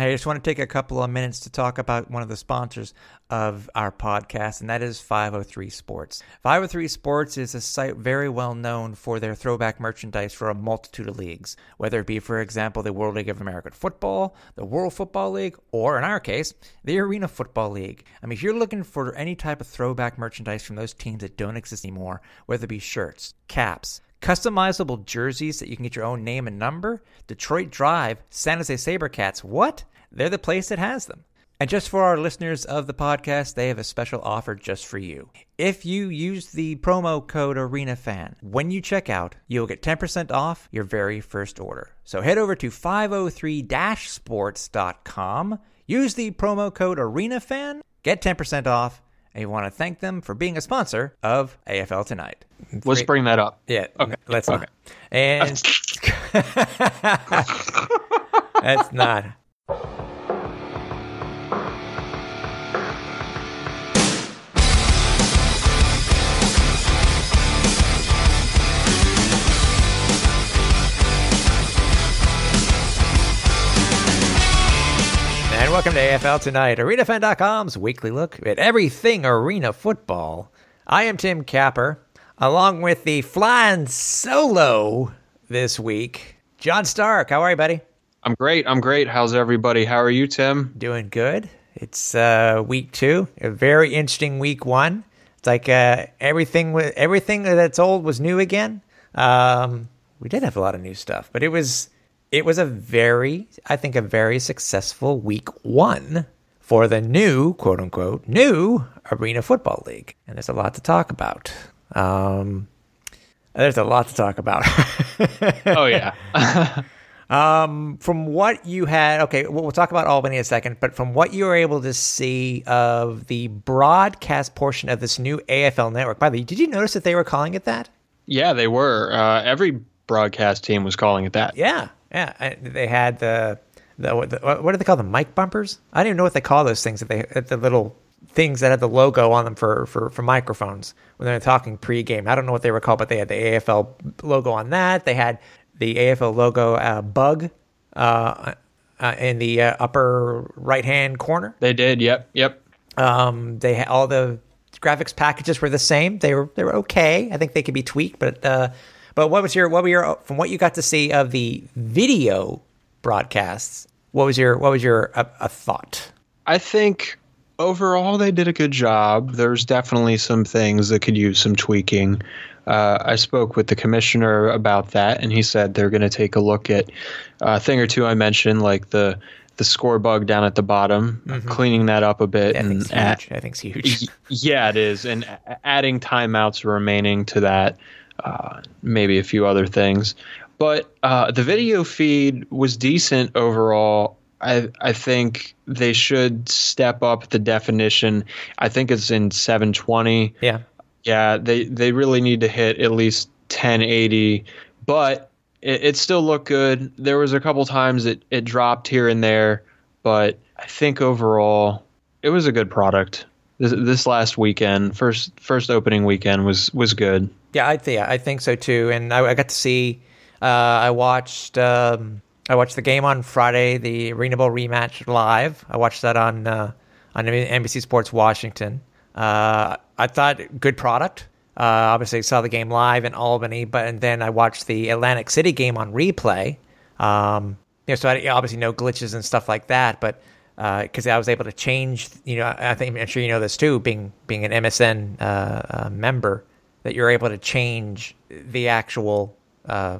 I just want to take a couple of minutes to talk about one of the sponsors of our podcast, and that is 503 Sports. 503 Sports is a site very well known for their throwback merchandise for a multitude of leagues, whether it be, for example, the World League of American Football, the World Football League, or in our case, the Arena Football League. I mean, if you're looking for any type of throwback merchandise from those teams that don't exist anymore, whether it be shirts, caps, Customizable jerseys that you can get your own name and number? Detroit Drive, San Jose Sabercats. What? They're the place that has them. And just for our listeners of the podcast, they have a special offer just for you. If you use the promo code ArenaFan, when you check out, you'll get 10% off your very first order. So head over to 503-sports.com, use the promo code ArenaFan, get 10% off, and we want to thank them for being a sponsor of AFL Tonight. Let's bring that up. Yeah. Okay. Let's Okay. not. And that's not. And welcome to AFL Tonight, ArenaFan.com's weekly look at everything arena football. I am Tim Capper, along with the flying solo this week, John Stark. How are you, buddy? I'm great. I'm great. How's everybody? How are you, Tim? Doing good. It's uh, week two, a very interesting week one. It's like uh, everything everything that's old was new again. Um, we did have a lot of new stuff, but it was it was a very, I think, a very successful week one for the new quote unquote new Arena Football League, and there's a lot to talk about. Um, there's a lot to talk about. Oh yeah. Um, from what you had, okay, we'll, we'll talk about Albany in a second, but from what you were able to see of the broadcast portion of this new AFL network, by the way, did you notice that they were calling it that? yeah, they were. Uh, every broadcast team was calling it that. Yeah, yeah. I- They had the, the, what- the what do they call them? Mic bumpers? I don't even know what they call those things. That they the little things that had the logo on them for for for microphones when they're talking pregame. I don't know what they were called, but they had the AFL logo on that. They had the AFL logo uh, bug uh, uh, in the uh, upper right hand corner. They did. Yep. Yep. Um, they all the graphics packages were the same. They were they were okay. I think they could be tweaked, but uh, but what was your what were your from what you got to see of the video broadcasts? What was your what was your uh, a thought? I think overall they did a good job. There's definitely some things that could use some tweaking. Uh, I spoke with the commissioner about that, and he said they're going to take a look at a thing or two I mentioned, like the the score bug down at the bottom, cleaning that up a bit, and it's add- huge. I think it's huge. Yeah, it is, and adding timeouts remaining to that, uh, maybe a few other things. But uh, the video feed was decent overall. I I think they should step up the definition. I think it's in 720. Yeah, Yeah, they they really need to hit at least 1080, but it, it still looked good. There was a couple times it it dropped here and there, but I think overall it was a good product. This, this last weekend, first first opening weekend was was good. Yeah, I think I think so too. And I, I got to see. Uh, I watched. Um, I watched the game on Friday, the Arena Bowl rematch live. I watched that on uh, on NBC Sports Washington. Uh, I thought good product. Uh, obviously, saw the game live in Albany, but and then I watched the Atlantic City game on replay. Um, you know, so I obviously no glitches and stuff like that, but because I was able to change, you know, I think I'm sure you know this too, being being an MSN uh, uh, member, that you're able to change the actual uh,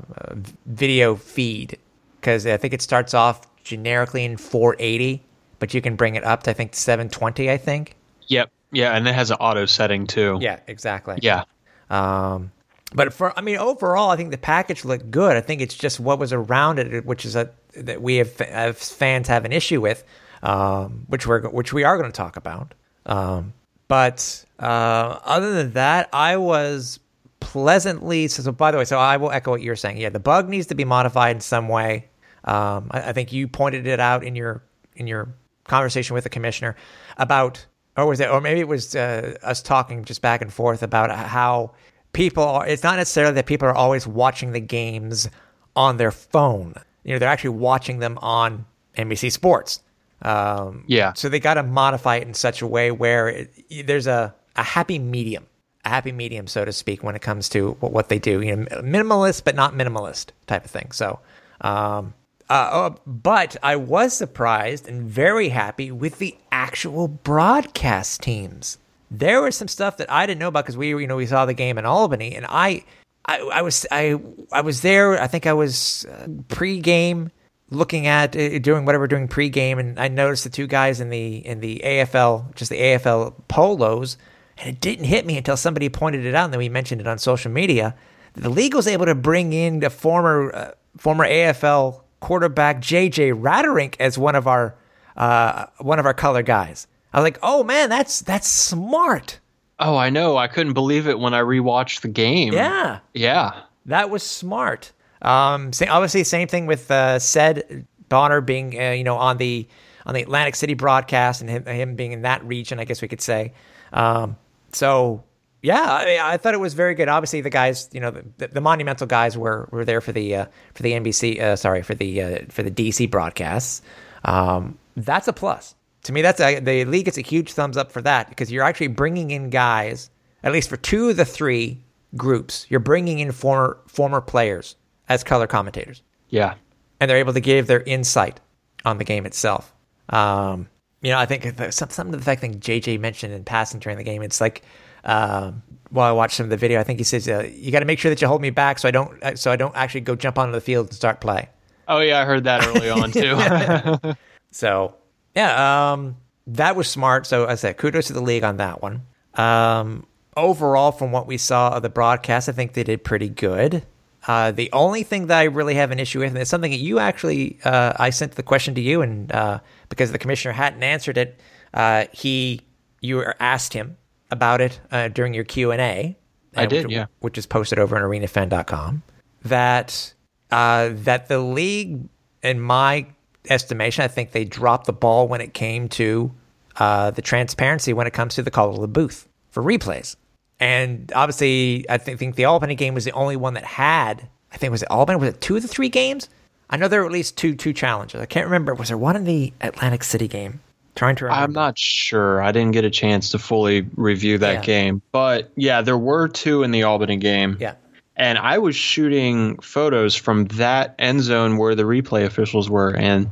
video feed because I think it starts off generically in 480, but you can bring it up to I think 720. I think. Yep. Yeah, and it has an auto setting too. Yeah, exactly. Yeah. Um, but for I mean, overall, I think the package looked good. I think it's just what was around it, which is a that we have as fans have an issue with, um, which we're which we are going to talk about. Um, but uh, other than that, I was pleasantly. So, so, by the way, so I will echo what you're saying. Yeah, the bug needs to be modified in some way. Um, I, I think you pointed it out in your in your conversation with the commissioner about, or was it, or maybe it was uh, us talking just back and forth about how people are. It's not necessarily that people are always watching the games on their phone. You know, they're actually watching them on NBC Sports. Um, Yeah. So they got to modify it in such a way where it, there's a, a happy medium, a happy medium, so to speak, when it comes to what, what they do. You know, minimalist but not minimalist type of thing. So, um, uh, uh, but I was surprised and very happy with the actual broadcast teams. There was some stuff that I didn't know about because we, you know, we saw the game in Albany, and I, I, I was, I, I was there. I think I was uh, pre-game looking at uh, doing whatever doing pre-game, and I noticed the two guys in the in the AFL, just the AFL polos, and it didn't hit me until somebody pointed it out, and then we mentioned it on social media. The league was able to bring in the former uh, former AFL quarterback JJ Raterink as one of our uh, one of our color guys. I was like, oh man, that's that's smart. Oh, I know. I couldn't believe it when I rewatched the game. Yeah, Yeah. that was smart. Um, sa- obviously, same thing with uh, said Bonner being uh, you know on the on the Atlantic City broadcast and him, him being in that region. I guess we could say. Um, so yeah, I, I thought it was very good. Obviously, the guys, you know, the, the monumental guys were were there for the uh, for the NBC. Uh, sorry for the uh, for the DC broadcasts. Um, that's a plus to me. That's a, the league gets a huge thumbs up for that because you're actually bringing in guys. At least for two of the three groups, you're bringing in former former players as color commentators, Yeah. and they're able to give their insight on the game itself. Um, you know, I think the- some some of the fact that JJ mentioned in passing during the game, it's like um, while I watched some of the video, I think he says uh, you got to make sure that you hold me back so I don't uh, so I don't actually go jump onto the field and start play. Oh yeah, I heard that early on too. So yeah, um, that was smart. So as I said, kudos to the league on that one. Um, overall, from what we saw of the broadcast, I think they did pretty good. Uh, the only thing that I really have an issue with, and it's something that you actually, uh, I sent the question to you, and uh, because the commissioner hadn't answered it, uh, he, you asked him about it uh, during your Q and A. I did, which, yeah. which is posted over on ArenaFan.com. That uh, that the league, in my estimation, I think they dropped the ball when it came to uh, the transparency when it comes to the call of the booth for replays. And obviously, I think, think the Albany game was the only one that had. I think was it Albany? Was it two of the three games? I know there were at least two two challenges. I can't remember. Was there one in the Atlantic City game? Trying to remember. I'm not sure. I didn't get a chance to fully review that Yeah. game. But yeah, there were two in the Albany game. Yeah. And I was shooting photos from that end zone where the replay officials were and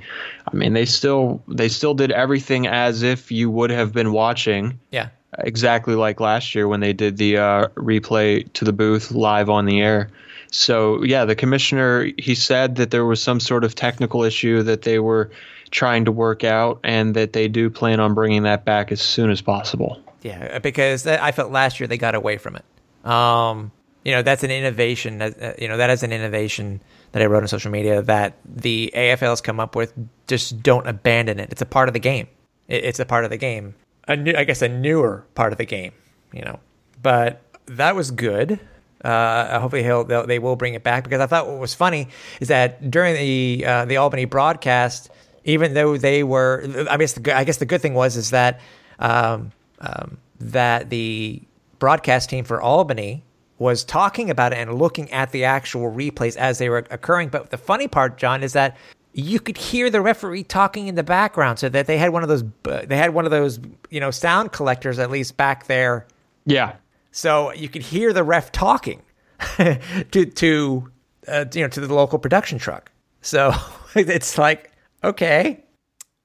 I mean they still they still did everything as if you would have been watching Yeah. Exactly like last year when they did the uh, replay to the booth live on the air. So yeah, the commissioner he said that there was some sort of technical issue that they were trying to work out, and that they do plan on bringing that back as soon as possible. Yeah, because I felt last year they got away from it. Um, you know, that's an innovation. uh, You know, that is an innovation that I wrote on social media that the AFL has come up with. Just don't abandon it. It's a part of the game. It, it's a part of the game. A new, I guess, a newer part of the game. You know, but that was good. Uh, hopefully, he'll, they'll, they will bring it back because I thought what was funny is that during the uh, the Albany broadcast, even though they were, I guess the, I guess the good thing was is that um, um, that the broadcast team for Albany was talking about it and looking at the actual replays as they were occurring. But the funny part, John, is that you could hear the referee talking in the background, so that they had one of those they had one of those you know sound collectors at least back there Yeah, so you could hear the ref talking to to uh, you know to the local production truck. So it's like okay,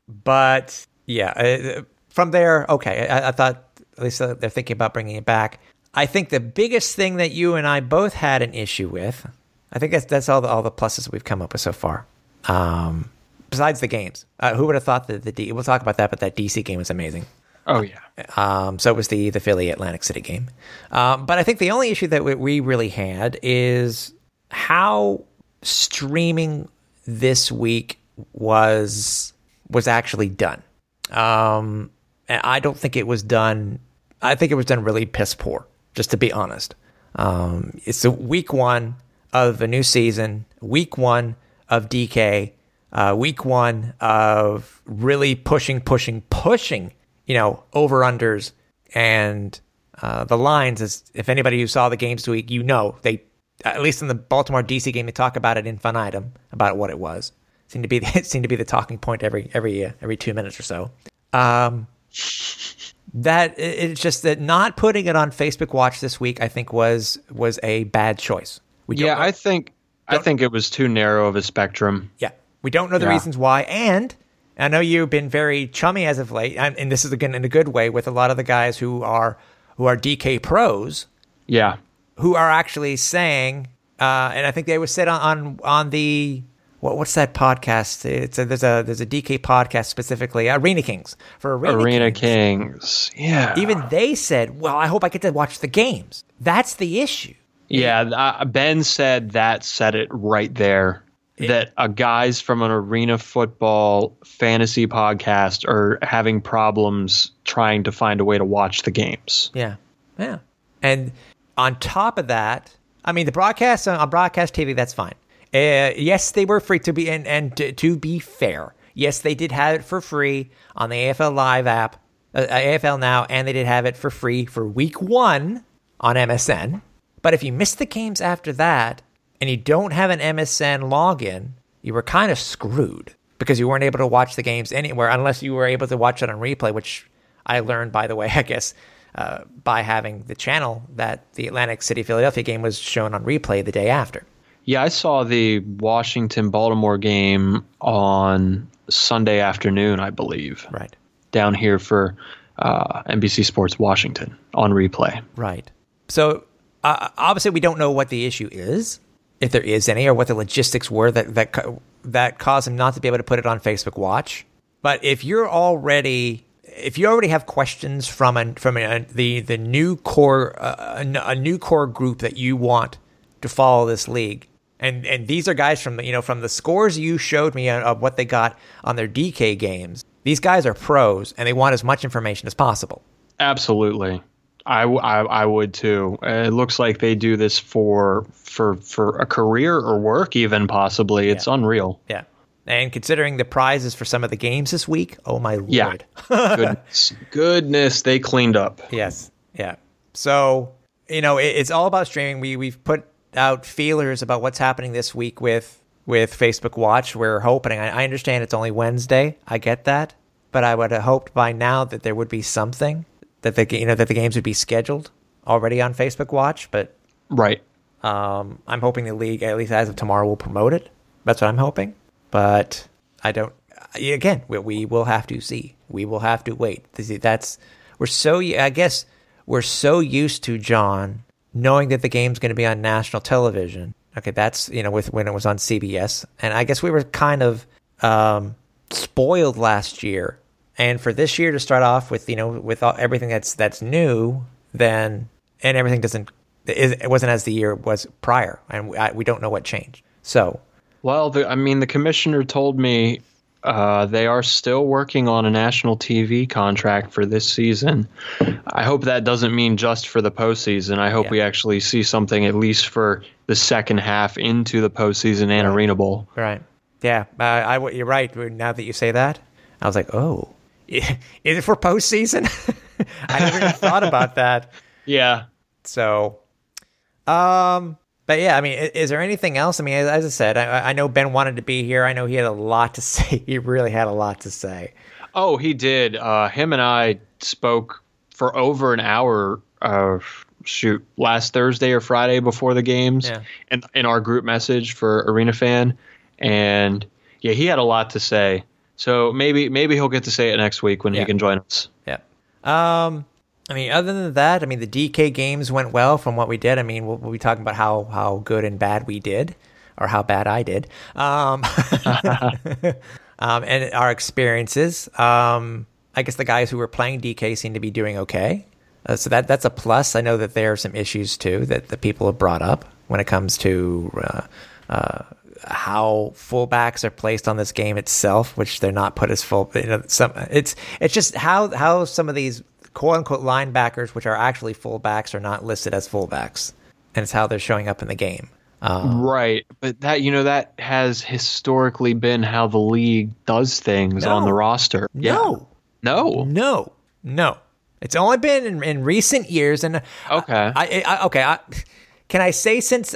but yeah, uh, from there, okay. I, I thought at least uh, they're thinking about bringing it back. I think the biggest thing that you and I both had an issue with, I think that's that's all the all the pluses we've come up with so far. Um, besides the games, uh, who would have thought that the D? We'll talk about that, but that DC game was amazing. oh yeah, Um, so it was the the Philly Atlantic City game. Um, but I think the only issue that we, we really had is how streaming this week was was actually done. Um, and I don't think it was done. I think it was done really piss poor. Just to be honest, um, it's the week one of a new season, week one of DK, uh, week one of really pushing, pushing, pushing. You know, over unders and uh, the lines. Is if anybody who saw the games this week, you know they at least in the Baltimore DC game, they talk about it in infinitum about what it was. seem to be the, seem to be the talking point every every uh, every two minutes or so. Um, that it's just that not putting it on Facebook Watch this week, I think was was a bad choice. We yeah, know, I think I think it was too narrow of a spectrum. Yeah, we don't know the yeah. reasons why, and I know you've been very chummy as of late, and this is again in a good way with a lot of the guys who are who are DK pros. Yeah, who are actually saying, uh, and I think they were said on on, on the what, what's that podcast? It's a, there's a there's a DK podcast specifically, Arena Kings for Arena, Arena Kings. Kings. Yeah, even they said, "Well, I hope I get to watch the games." That's the issue. Yeah, uh, Ben said that said it right there. It, that a guys from an arena football fantasy podcast are having problems trying to find a way to watch the games. Yeah, yeah, and on top of that, I mean, the broadcast on broadcast TV, that's fine. Uh, yes, they were free to be, and, and to, to, be fair, yes, they did have it for free on the AFL Live app, uh, AFL Now, and they did have it for free for week one on MSN. But if you missed the games after that and you don't have an MSN login, you were kind of screwed because you weren't able to watch the games anywhere unless you were able to watch it on replay, which I learned, by the way, I guess, uh, by having the channel that the Atlantic City Philadelphia game was shown on replay the day after. Yeah, I saw the Washington Baltimore game on Sunday afternoon, I believe. Right. Down here for uh, NBC Sports Washington on replay. Right. So uh, obviously, we don't know what the issue is, if there is any, or what the logistics were that that that caused him not to be able to put it on Facebook Watch. But if you're already if you already have questions from a, from a, the the new core uh, a new core group that you want to follow this league, and and these are guys from you know from the scores you showed me of what they got on their DK games. These guys are pros, and they want as much information as possible. Absolutely, I, I, I would too. Uh, it looks like they do this for for for a career or work, even possibly. It's yeah. unreal. Yeah. And considering the prizes for some of the games this week, oh my lord! Yeah, goodness, goodness, they cleaned up. Yes, yeah. So you know, it, it's all about streaming. We we've put out feelers about what's happening this week with with Facebook Watch. We're hoping. I, I understand it's only Wednesday. I get that, but I would have hoped by now that there would be something that the you know that the games would be scheduled already on Facebook Watch. But right, um, I'm hoping the league at least as of tomorrow will promote it. That's what I'm hoping. But I don't. Again, we, we will have to see. We will have to wait. That's we're so. I guess we're so used to John knowing that the game's going to be on national television. Okay, that's you know with when it was on CBS, and I guess we were kind of um, spoiled last year. And for this year to start off with, you know, with all, everything that's that's new, then and everything doesn't it wasn't as the year was prior, and we, I, we don't know what changed. So, well, the, I mean, the commissioner told me uh, they are still working on a national TV contract for this season. I hope that doesn't mean just for the postseason. I hope yeah. we actually see something at least for the second half into the postseason and right. Arena Bowl. Right. Yeah, uh, I, you're right. Now that you say that, I was like, oh, is it for postseason? I never even thought about that. Yeah. So, um, but yeah, I mean, is there anything else? I mean, as I said, I, I, know Ben wanted to be here. I know he had a lot to say. He really had a lot to say. Oh, he did. Uh, him and I spoke for over an hour. Uh, shoot, last Thursday or Friday before the games, yeah. in, in our group message for Arena Fan, and yeah, he had a lot to say. So maybe maybe he'll get to say it next week when yeah. he can join us. Yeah. Um, I mean, other than that, I mean, the DK games went well from what we did. I mean, we'll, we'll be talking about how how good and bad we did, or how bad I did, um, um, and our experiences. Um, I guess the guys who were playing DK seem to be doing okay, uh, so that that's a plus. I know that there are some issues too that the people have brought up when it comes to. Uh, uh, how fullbacks are placed on this game itself, which they're not put as full. You know, some it's it's just how how some of these quote unquote linebackers, which are actually fullbacks, are not listed as fullbacks, and it's how they're showing up in the game. Um, right, but that you know that has historically been how the league does things no, on the roster. No, yeah. no, no, no. It's only been in, in recent years, and okay, I, I, I okay. I, can I say since?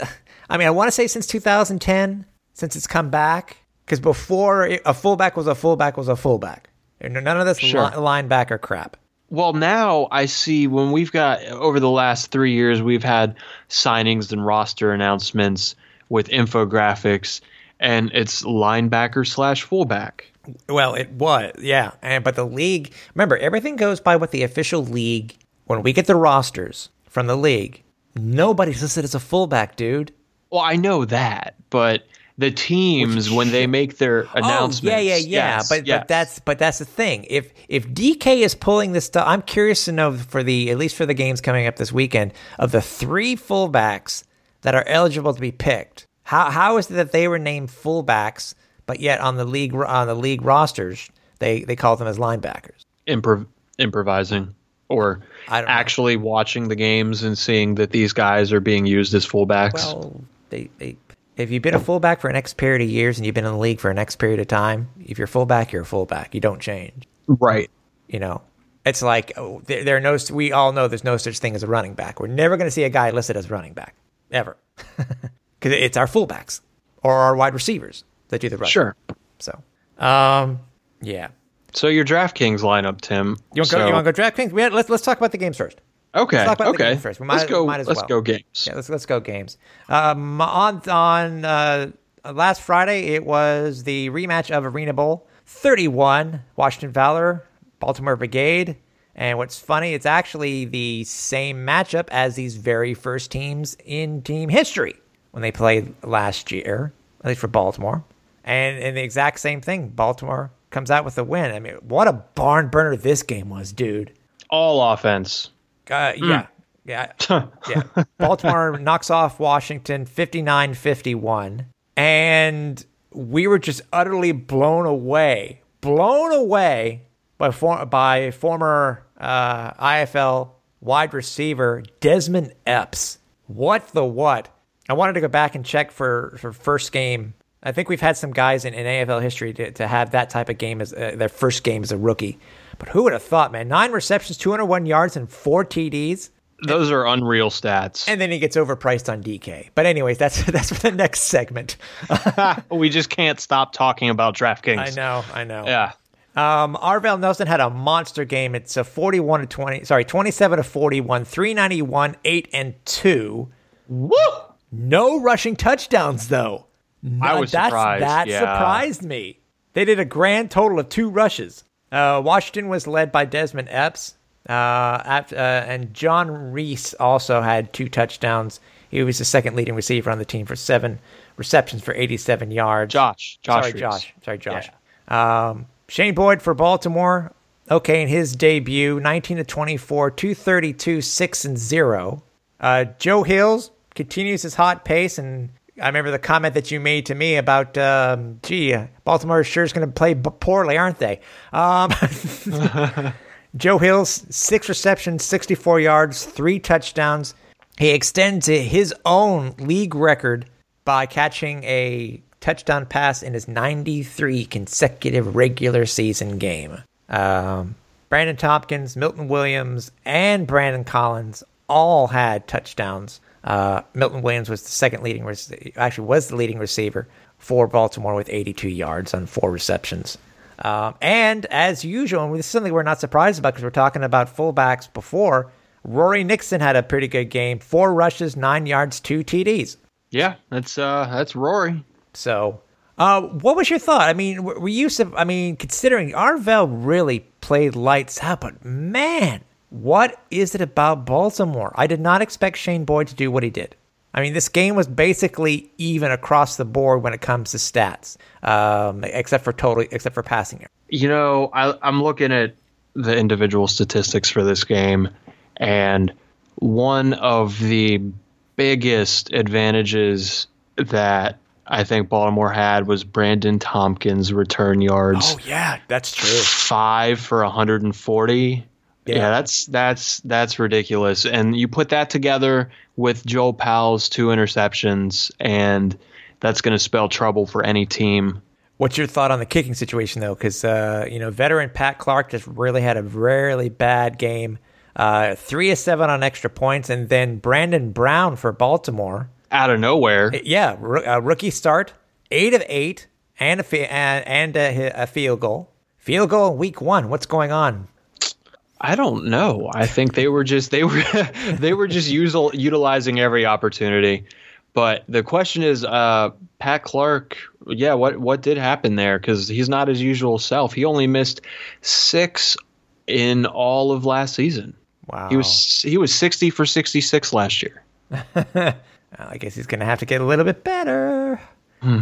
I mean, I want to say since 2010, since it's come back. Because before a fullback was a fullback was a fullback. None of this sure. li- linebacker crap. Well, now I see when we've got over the last three years, we've had signings and roster announcements with infographics, and it's linebacker slash fullback. Well, it was, yeah. And but the league, remember, everything goes by what the official league. When we get the rosters from the league, nobody's listed as a fullback, dude. Well, I know that, but the teams when they make their announcements. Oh, yeah, yeah, yeah. Yes, but yes. but that's but that's the thing. If if DK is pulling this stuff, I'm curious to know for the at least for the games coming up this weekend of the three fullbacks that are eligible to be picked. How how is it that they were named fullbacks, but yet on the league on the league rosters they they call them as linebackers? Improv- improvising or actually know. watching the games and seeing that these guys are being used as fullbacks. Well, they, they if you've been a fullback for an X period of years and you've been in the league for an X period of time, if you're fullback, you're a fullback. You don't change. Right. You know, it's like oh, there, there, are no. We all know there's no such thing as a running back. We're never going to see a guy listed as running back ever, because it's our fullbacks or our wide receivers that do the running. Sure. So, um, yeah. So your DraftKings lineup, Tim. You want to so, go? You want to go DraftKings? We had, let's let's talk about the games first. Okay. Let's okay. first. We might, let's go. Might as let's well. go games. Yeah. Let's let's go games. Um, on on uh, last Friday, it was the rematch of Arena Bowl 31, Washington Valor, Baltimore Brigade. And what's funny, it's actually the same matchup as these very first teams in team history when they played last year, at least for Baltimore. And, and the exact same thing. Baltimore comes out with a win. I mean, what a barn burner this game was, dude. All offense. Uh, yeah. Yeah. yeah. Baltimore knocks off Washington 59 51. And we were just utterly blown away, blown away by, for, by former uh, IFL wide receiver Desmond Epps. What the what? I wanted to go back and check for, for first game. I think we've had some guys in, in AFL history to, to have that type of game as uh, their first game as a rookie. But who would have thought, man? Nine receptions, 201 yards, and four TDs. Those are unreal stats. And then he gets overpriced on DK. But anyways, that's that's for the next segment. we just can't stop talking about DraftKings. I know, I know. Yeah. Um, Arvell Nelson had a monster game. It's a 41 to 20, sorry, 27 to 41, 391, 8 and 2. Woo! No rushing touchdowns though. I was surprised. That yeah. surprised me. They did a grand total of two rushes. Uh, Washington was led by Desmond Epps, uh, after, uh, and John Reese also had two touchdowns. He was the second leading receiver on the team for seven receptions for 87 yards. Josh, Josh, sorry, Reese. Josh, sorry, Josh. Yeah. Um, Shane Boyd for Baltimore. Okay, in his debut, 19 to 24, 232, 6 and 0. Uh, Joe Hills continues his hot pace and I remember the comment that you made to me about, um, gee, Baltimore sure is going to play poorly, aren't they? Um, Joe Hills, six receptions, 64 yards, three touchdowns. He extends his own league record by catching a touchdown pass in his 93 consecutive regular season game. Um, Brandon Tompkins, Milton Williams, and Brandon Collins all had touchdowns. Uh, Milton Williams was the second leading, actually was the leading receiver for Baltimore with 82 yards on four receptions. Um, and as usual, and this is something we're not surprised about because we're talking about fullbacks before. Rory Nixon had a pretty good game: four rushes, nine yards, two TDs. Yeah, that's uh, that's Rory. So, uh, what was your thought? I mean, were you? I mean, considering Arvell really played lights out, but man, what is it about Baltimore? I did not expect Shane Boyd to do what he did. I mean, this game was basically even across the board when it comes to stats, um, except for total, except for passing. You know, I, I'm looking at the individual statistics for this game, and one of the biggest advantages that I think Baltimore had was Brandon Tompkins' return yards. Oh yeah, that's true. Five for 140. Yeah. yeah. that's that's that's ridiculous. And you put that together with Joe Powell's two interceptions, and that's going to spell trouble for any team. What's your thought on the kicking situation, though? Because uh, you know, veteran Pat Clark just really had a really bad game. Uh, three of seven on extra points, and then Brandon Brown for Baltimore out of nowhere. Yeah, r- rookie start, eight of eight, and a and, and a, a field goal. Field goal week one. What's going on? I don't know. I think they were just they were they were just usual, utilizing every opportunity. But the question is, uh, Pat Clark. Yeah, what what did happen there? Because he's not his usual self. He only missed six in all of last season. Wow. He was he was sixty for sixty six last year. I guess he's going to have to get a little bit better. Hmm.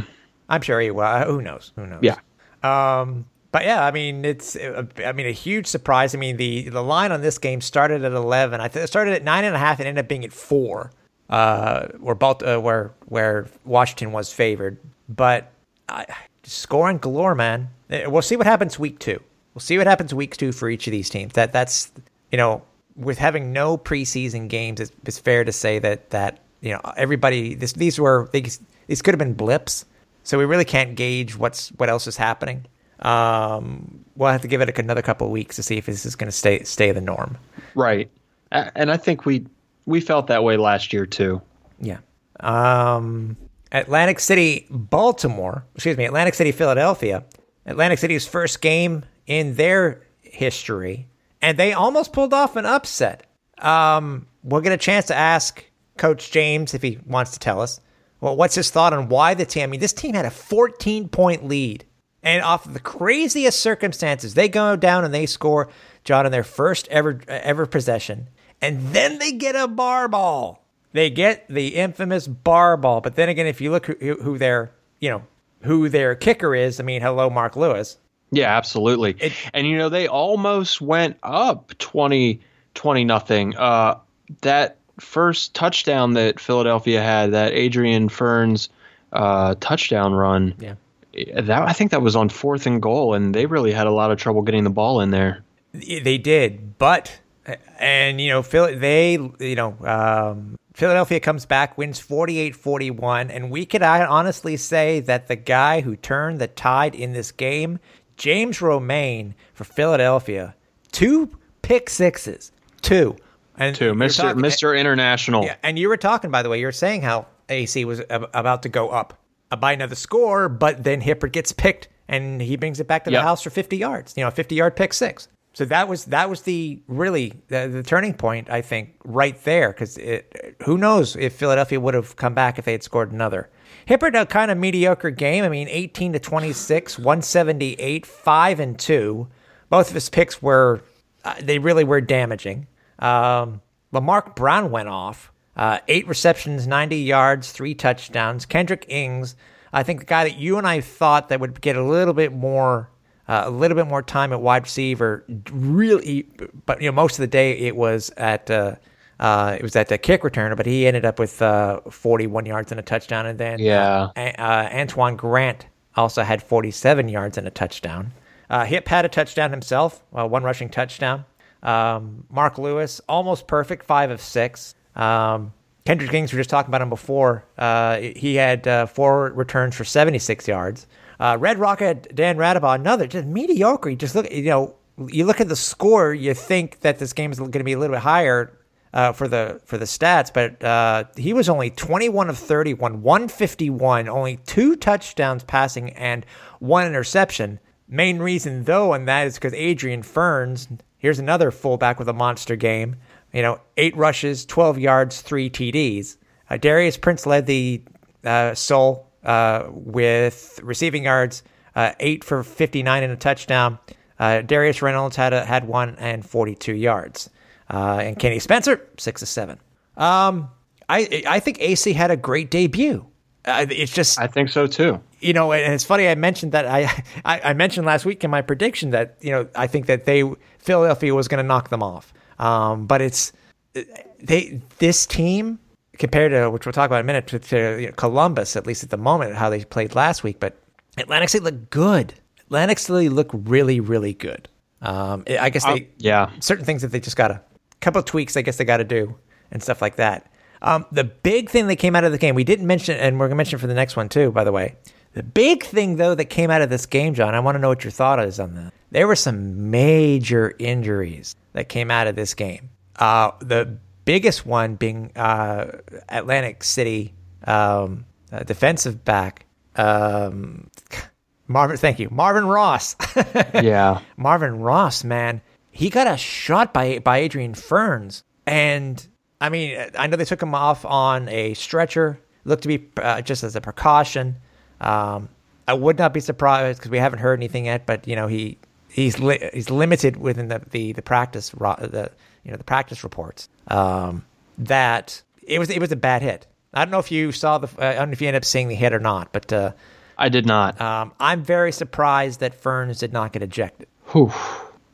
I'm sure he will. Uh, who knows? Who knows? Yeah. Um, but yeah, I mean, it's, I mean, a huge surprise. I mean, the, the line on this game started at 11. I th- it started at nine and a half and ended up being at four, uh, where, Balt- uh, where, where Washington was favored. But uh, scoring galore, man. Uh, we'll see what happens week two. We'll see what happens week two for each of these teams. That that's you know, with having no preseason games, it's, it's fair to say that that you know everybody. This these were these these could have been blips, so we really can't gauge what's what else is happening. Um, we'll have to give it another couple of weeks to see if this is going to stay stay the norm. Right, and I think we we felt that way last year too. Yeah. Um, Atlantic City, Baltimore. Excuse me, Atlantic City, Philadelphia. Atlantic City's first game in their history, and they almost pulled off an upset. Um, we'll get a chance to ask Coach James if he wants to tell us. Well, what's his thought on why the team? I mean, this team had a 14 point lead and off of the craziest circumstances, they go down and they score, John, in their first ever ever possession. And then they get a bar ball. They get the infamous bar ball. But then again, if you look who, who their, you know, who their kicker is, I mean, hello, Mark Lewis. Yeah, absolutely. It, and you know, they almost went up 20, 20 nothing. Uh, that first touchdown that Philadelphia had, that Adrian Ferns uh, touchdown run. Yeah that I think that was on fourth and goal, and they really had a lot of trouble getting the ball in there. They did, but and you know, Phil, they you know, um, Philadelphia comes back, wins 48-41, and we could honestly say that the guy who turned the tide in this game, James Romain for Philadelphia, two pick sixes, two. And two, Mister talking, Mister International. Yeah, and you were talking, by the way, you were saying how AC was about to go up by another score, but then Hippert gets picked and he brings it back to yep. the house for 50 yards, you know, 50 yard pick six. So that was that was the really the, the turning point, I think, right there. Because who knows if Philadelphia would have come back if they had scored another. Hippert a kind of mediocre game. I mean, 18 to 26, 178, five and two. Both of his picks were uh, they really were damaging. Um, Lamark Brown went off. Uh, eight receptions, 90 yards, three touchdowns. Kendrick Ings, I think the guy that you and I thought that would get a little bit more, uh, a little bit more time at wide receiver, really, but you know, most of the day it was at, uh, uh, it was at the kick returner, but he ended up with uh, 41 yards and a touchdown, and then yeah, uh, Antoine Grant also had 47 yards and a touchdown. Hip had a touchdown himself, one rushing touchdown. Um, Mark Lewis, almost perfect, five of six. Um, Kendrick Ings, we were just talking about him before. Uh, he had uh, four returns for 76 yards. Uh, Red Rocket Dan Raudabaugh, another just mediocre. You just look, you know, you look at the score, you think that this game is going to be a little bit higher uh, for the for the stats, but uh, he was only 21 of 31, 151, only two touchdowns passing and one interception. Main reason though, and that is because Adrian Ferns, here's another fullback with a monster game you know, eight rushes, 12 yards, three TDs. Uh, Darius Prince led the uh, Soul uh, with receiving yards, uh, eight for 59 and a touchdown. Uh, Darius Reynolds had a, had one and 42 yards. Uh, and Kenny Spencer, six of seven. Um, I I think AC had a great debut. it's just I think so too. You know, and it's funny. I mentioned that I, I, I mentioned last week in my prediction that you know I think that they Philadelphia was going to knock them off. Um, but it's they this team compared to which we'll talk about in a minute to, to you know, Columbus, at least at the moment, how they played last week. But Atlantic City looked good. Atlantic City looked really, really good. Um, I guess they, yeah, certain things that they just got a couple of tweaks. I guess they got to do and stuff like that. Um, the big thing that came out of the game, we didn't mention, and we're gonna mention for the next one too. By the way, the big thing though that came out of this game, John, I want to know what your thought is on that. There were some major injuries that came out of this game. Uh, the biggest one being uh, Atlantic City um, defensive back. Um, Marvin, thank you, Marvin Ross. yeah, Marvin Ross, man, he got a shot by by Adrian Ferns, and I mean, I know they took him off on a stretcher. Looked to be uh, just as a precaution. Um, I would not be surprised because we haven't heard anything yet. But you know, he he's li- he's limited within the, the the practice ro- the you know the practice reports. Um, that it was it was a bad hit. I don't know if you saw the I don't know if you ended up seeing the hit or not, but uh, I did not. um, I'm very surprised that Ferns did not get ejected. Whew.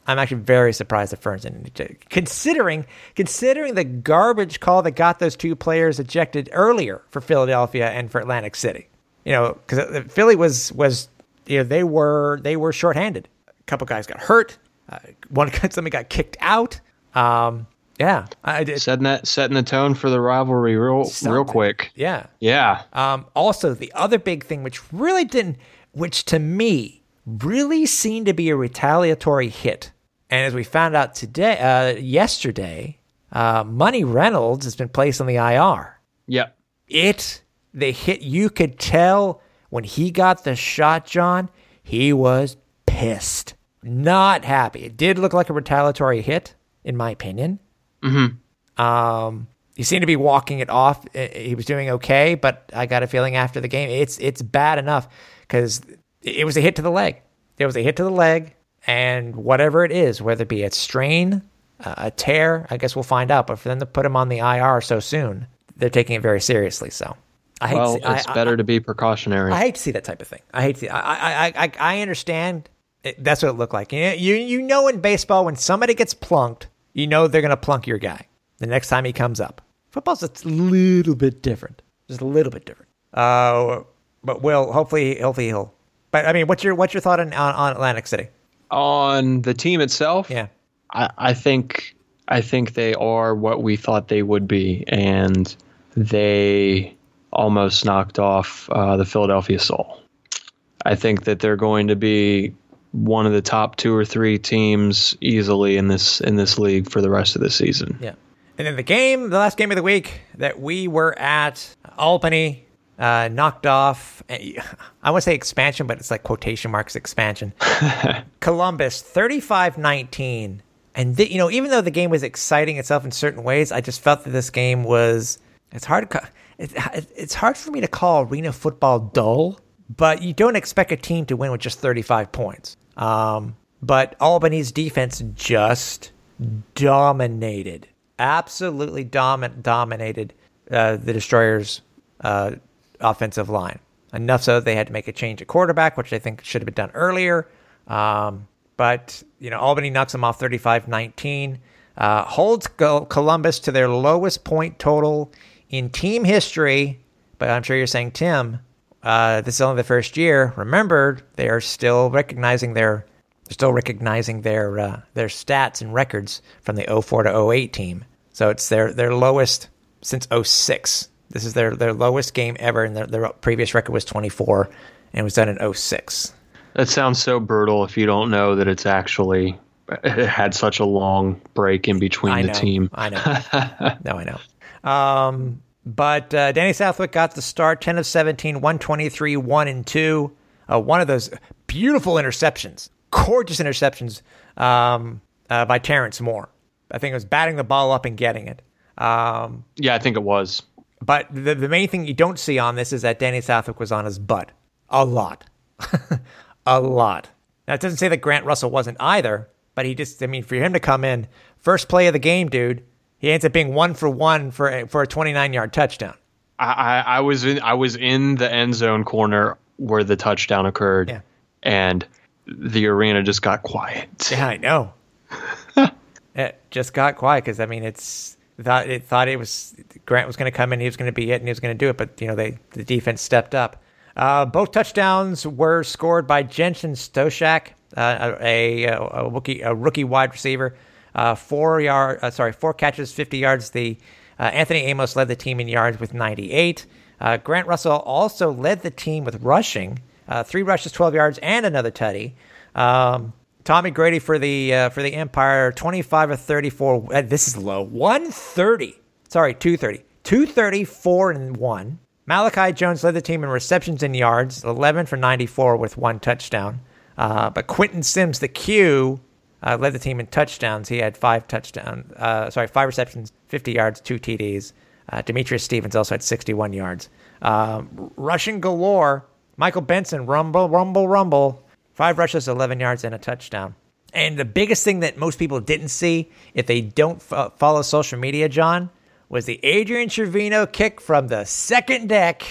I'm actually very surprised that Ferns didn't eject, considering considering the garbage call that got those two players ejected earlier for Philadelphia and for Atlantic City. You know, because Philly was was you know they were they were shorthanded. Couple guys got hurt. Uh, one somebody got kicked out. Um, yeah, I did. Setting that setting the tone for the rivalry real real quick. Yeah. Yeah. Um, also, the other big thing, which really didn't, which to me really seemed to be a retaliatory hit, and as we found out today, uh, yesterday, uh, Money Reynolds has been placed on the IR. Yep. It, the hit, you could tell when he got the shot, John, he was pissed, not happy. It did look like a retaliatory hit, in my opinion. Mm-hmm. Um, he seemed to be walking it off. He was doing okay, but I got a feeling after the game, it's it's bad enough because it was a hit to the leg. There was a hit to the leg, and whatever it is, whether it be a strain, uh, a tear, I guess we'll find out. But for them to put him on the IR so soon, they're taking it very seriously. So I hate Well, to see, it's I- better to be precautionary. I hate to see that type of thing. I hate to. I I I, I, I understand. It, that's what it looked like. You, you you know in baseball when somebody gets plunked, you know they're gonna plunk your guy the next time he comes up. Football's a little bit different, just a little bit different. Uh, but Will hopefully hopefully he'll. But I mean, what's your what's your thought on on, on Atlantic City? On the team itself, Yeah, I, I think I think they are what we thought they would be, and they almost knocked off uh, the Philadelphia Soul. I think that they're going to be one of the top two or three teams easily in this in this league for the rest of the season. yeah. And then the game, the last game of the week that we were at, Albany uh, knocked off. I want to say expansion, but it's like quotation marks expansion. Columbus 35-19. And th- you know, even though the game was exciting itself in certain ways, I just felt that this game was it's hard it's hard for me to call arena football dull, but you don't expect a team to win with just 35 points. Um, but Albany's defense just dominated, absolutely domin- dominated uh, the Destroyers' uh, offensive line. Enough so that they had to make a change at quarterback, which I think should have been done earlier. Um, but, you know, Albany knocks them off 35 19, uh, holds Columbus to their lowest point total in team history. But I'm sure you're saying, Tim, uh, this is only the first year. Remember, they are still recognizing their they're still recognizing their uh, their stats and records from the 04 to 08 team. So it's their their lowest since 06. This is their their lowest game ever, and their, their previous record was 24, and it was done in 06. That sounds so brutal if you don't know that it's actually it had such a long break in between I the know. team. I know. no, I know. Um, but uh, Danny Southwick got the start 10 of 17, 123, 1 and 2. Uh, one of those beautiful interceptions, gorgeous interceptions um, uh, by Terrence Moore. I think it was batting the ball up and getting it. Um, Yeah, I think it was. but the, the main thing you don't see on this is that Danny Southwick was on his butt a lot. a lot. Now, it doesn't say that Grant Russell wasn't either, but he just, I mean, for him to come in, first play of the game, dude, he ends up being one for one for a, for a 29 yard touchdown. I, I, I was in I was in the end zone corner where the touchdown occurred, Yeah. and the arena just got quiet. Yeah, I know. it just got quiet because I mean, it's thought it thought it was Grant was going to come in, he was going to be it, and he was going to do it. But you know, they the defense stepped up. Uh, both touchdowns were scored by Jensen Stoshak, uh, a, a, a rookie a rookie wide receiver. Uh, four yard, uh, sorry, four catches, fifty yards. The uh, Anthony Amos led the team in yards with ninety eight. Uh, Grant Russell also led the team with rushing, uh, three rushes, twelve yards, and another tutty. Um, Tommy Grady for the for the Empire, 25 of 34. Uh, this is low. 130. Sorry, 230. 234 and 1. Malachi Jones led the team in receptions and yards, 11 for 94 with one touchdown. Uh, but Quentin Sims, the Q, uh, led the team in touchdowns. He had five touchdowns, uh, sorry, five receptions, 50 yards, two TDs. Uh, Demetrius Stevens also had 61 yards. Um, rushing galore, Michael Benson, rumble, rumble, rumble, five rushes, 11 yards, and a touchdown. And the biggest thing that most people didn't see, if they don't f- follow social media, John, was the Adrian Trevino kick from the second deck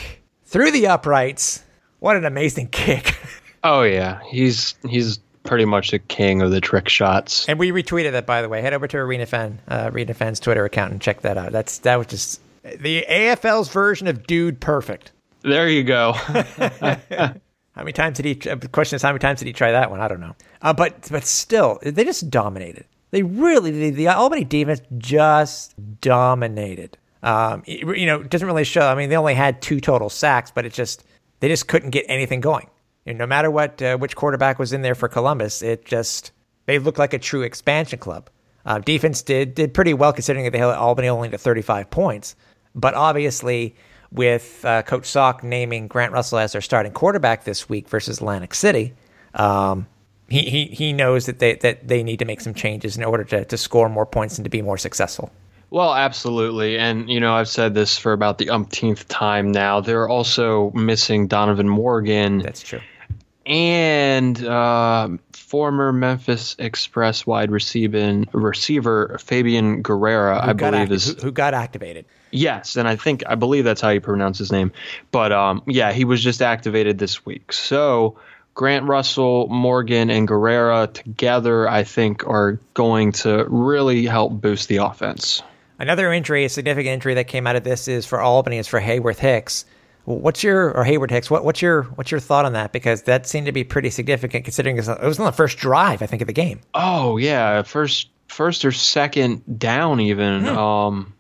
through the uprights. What an amazing kick! Oh yeah, he's he's pretty much the king of the trick shots. And we retweeted that, by the way. Head over to Arena Fan, uh, Arena Fan's Twitter account and check that out. That's that was just the AFL's version of Dude Perfect. There you go. how many times did he? Uh, the question is, how many times did he try that one? I don't know. Uh, but but still, they just dominated. They really, the, the Albany defense just dominated. Um, it, you know, it doesn't really show. I mean, they only had two total sacks, but it just they just couldn't get anything going. You know, no matter what, uh, which quarterback was in there for Columbus, it just they looked like a true expansion club. Uh, defense did did pretty well considering that they held Albany only to 35 points, but obviously with uh, Coach Sauk naming Grant Russell as their starting quarterback this week versus Atlantic City, um, he, he he knows that they that they need to make some changes in order to, to score more points and to be more successful. Well, absolutely. And, you know, I've said this for about the umpteenth time now. They're also missing Donovan Morgan. That's true. And uh, former Memphis Express wide receiver, receiver Fabian Guerrera, Who I believe act- is. who, who got activated. Yes, and I think I believe that's how you pronounce his name. But um, yeah, he was just activated this week. So Grant Russell, Morgan, and Guerrera together, I think, are going to really help boost the offense. Another injury, a significant injury that came out of this is for Albany is for Hayworth Hicks. What's your or Hayward Hicks? What, what's your what's your thought on that? Because that seemed to be pretty significant considering it was on the first drive, I think, of the game. Oh yeah, first first or second down even. Um,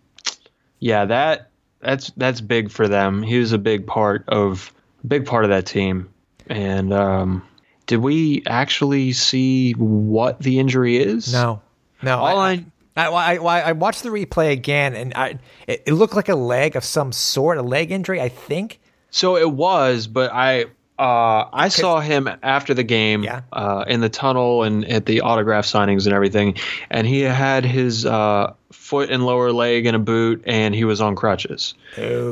yeah, that that's that's big for them. He was a big part of big part of that team. And um, did we actually see what the injury is? No, no. All I, I I, I, I watched the replay again, and I it, it looked like a leg of some sort, a leg injury, I think. So it was, but I uh, I saw him after the game Yeah. uh, in the tunnel and at the autograph signings and everything, and he had his uh, foot and lower leg in a boot, and he was on crutches.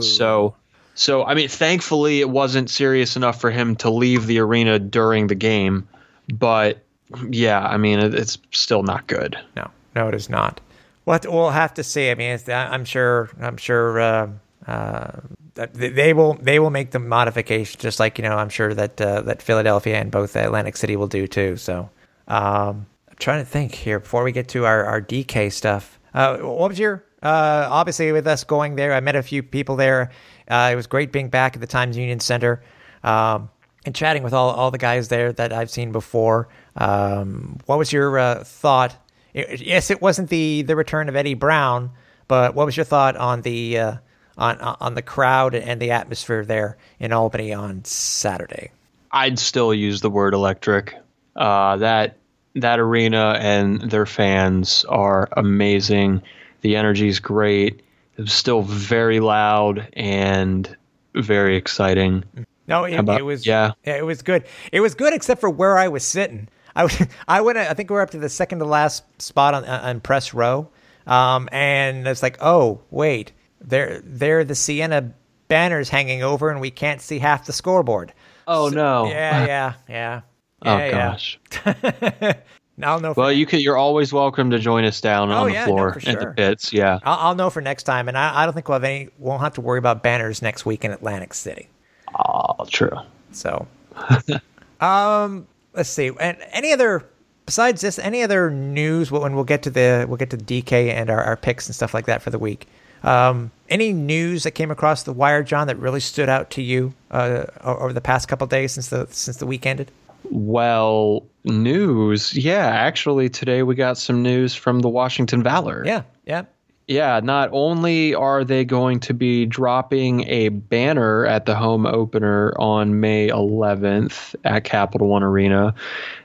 So, so I mean, thankfully it wasn't serious enough for him to leave the arena during the game, but yeah, I mean, it, it's still not good. No, no, it is not. What we'll have to see. I mean, I'm sure. I'm sure uh, uh, that they will. They will make the modifications, just like you know. I'm sure that uh, that Philadelphia and both Atlantic City will do too. So, um, I'm trying to think here before we get to our, our DK stuff. Uh, what was your? Uh, obviously, with us going there, I met a few people there. Uh, it was great being back at the Times Union Center. Um, and chatting with all, all the guys there that I've seen before. Um, what was your uh, thought? It- yes, it wasn't the the return of Eddie Brown, but what was your thought on the uh, on on the crowd and the atmosphere there in Albany on Saturday? I'd still use the word electric. Uh, that that arena and their fans are amazing. The energy's great. It was still very loud and very exciting. No, it, about- it was yeah. it was good. It was good except for where I was sitting. I I went. I think we are up to the second to last spot on on press row, um, and it's like, oh wait, there there the Siena banners hanging over, and we can't see half the scoreboard. Oh no! Yeah, yeah, yeah. oh Yeah, yeah. gosh. I'll know. For, Well, you could. You're always welcome to join us down Oh, on the yeah, no, floor for in the pits. Yeah. I'll, I'll know for next time, and I, I don't think we'll have any. We won't have to worry about banners next week in Atlantic City. Oh, true. So, um, let's see. And any other besides this, any other news? When we'll get to the we'll get to DK and our, our picks and stuff like that for the week. Um, any news that came across the wire, John, that really stood out to you uh, over the past couple days since the since the week ended? Well, news. Yeah, actually, today we got some news from the Washington Valor. Yeah, yeah. Yeah, not only are they going to be dropping a banner at the home opener on May 11th at Capital One Arena,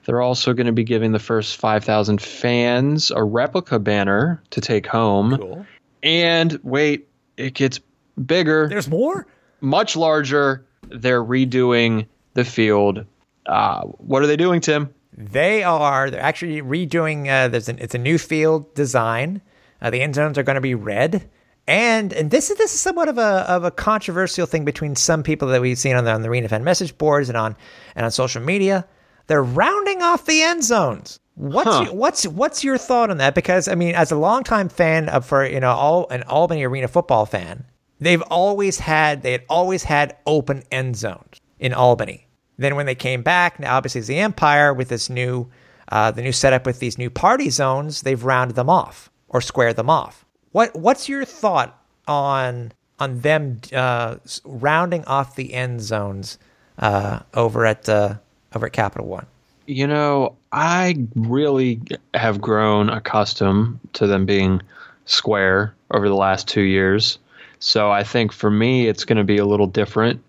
they're also going to be giving the first 5,000 fans a replica banner to take home. Cool. And wait, it gets bigger. There's more. much larger. They're redoing the field. Uh, what are they doing, Tim? They are. They're actually redoing. Uh, there's an, it's a new field design. Uh, the end zones are going to be red, and and this is this is somewhat of a of a controversial thing between some people that we've seen on the on the Arena fan message boards and on and on social media. They're rounding off the end zones. What's Huh. your, what's what's your thought on that? Because I mean, as a longtime fan of for you know all an Albany Arena football fan, they've always had they had always had open end zones in Albany. Then when they came back, now obviously as the Empire with this new uh, the new setup with these new party zones, they've rounded them off or squared them off. What what's your thought on on them uh, rounding off the end zones uh, over at uh, over at Capital One? You know, I really have grown accustomed to them being square over the last two years. So I think for me, it's going to be a little different.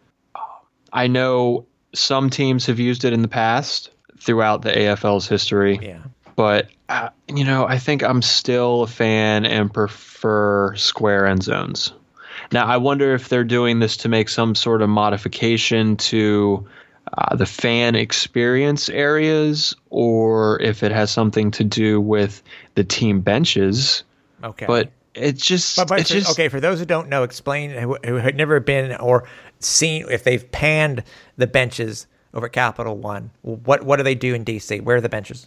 I know some teams have used it in the past throughout the AFL's history, Yeah. But uh, you know, I think I'm still a fan and prefer square end zones. Now, I wonder if they're doing this to make some sort of modification to uh, the fan experience areas, or if it has something to do with the team benches. Okay. But it's just, But, but it's for- just okay, for those who don't know, explain who, who had never been or seen if they've panned the benches over at Capital One. What what do they do in DC? Where are the benches?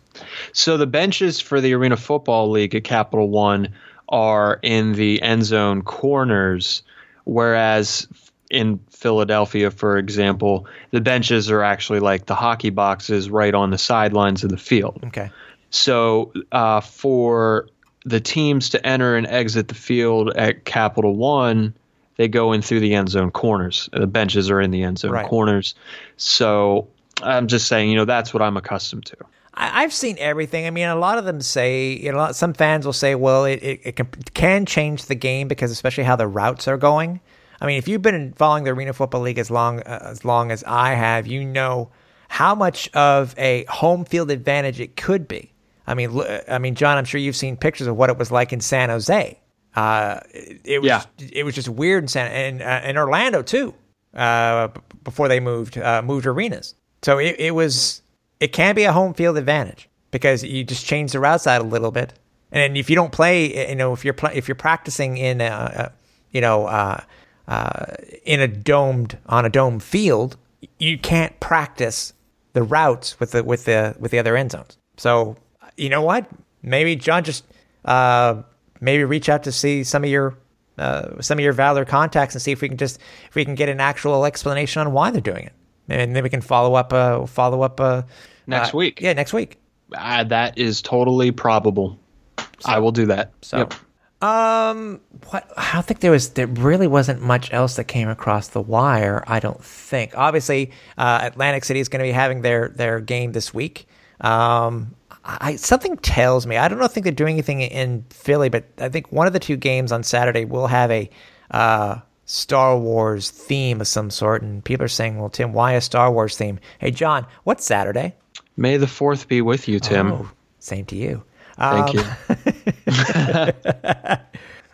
So the benches for the Arena Football League at Capital One are in the end zone corners, whereas in Philadelphia, for example, the benches are actually like the hockey boxes right on the sidelines of the field. Okay. So uh, for the teams to enter and exit the field at Capital One, they go in through the end zone corners. The benches are in the end zone Right. corners. So I'm just saying, you know, that's what I'm accustomed to. I, I've seen everything. I mean, a lot of them say, you know, some fans will say, well, it, it, it can, can change the game because especially how the routes are going. I mean, if you've been following the Arena Football League as long uh, as long as I have, you know how much of a home field advantage it could be. I mean, l- I mean, John, I'm sure you've seen pictures of what it was like in San Jose. Uh, it, was Yeah. it was just weird in San and uh, in Orlando too. Uh, b- before they moved uh, moved arenas, so it, it was it can be a home field advantage because you just change the route side a little bit, and if you don't play, you know, if you're pl- if you're practicing in a, a you know uh, uh, in a domed on a dome field, you can't practice the routes with the with the with the other end zones. So you know what? Maybe John just uh, maybe reach out to see some of your uh, some of your Valor contacts and see if we can just if we can get an actual explanation on why they're doing it, and then we can follow up uh, follow up uh, Next uh, week. Yeah, next week. Uh, that is totally probable. I will do that. So, Yep. um, what I don't think there was there really wasn't much else that came across the wire. I don't think. Obviously, uh, Atlantic City is going to be having their their game this week. Um, I something tells me I don't know. think they're doing anything in Philly, but I think one of the two games on Saturday will have a uh, Star Wars theme of some sort. And people are saying, "Well, Tim, why a Star Wars theme?" Hey, John, what's Saturday? May the fourth be with you, Tim. Oh, same to you. Thank Um, you.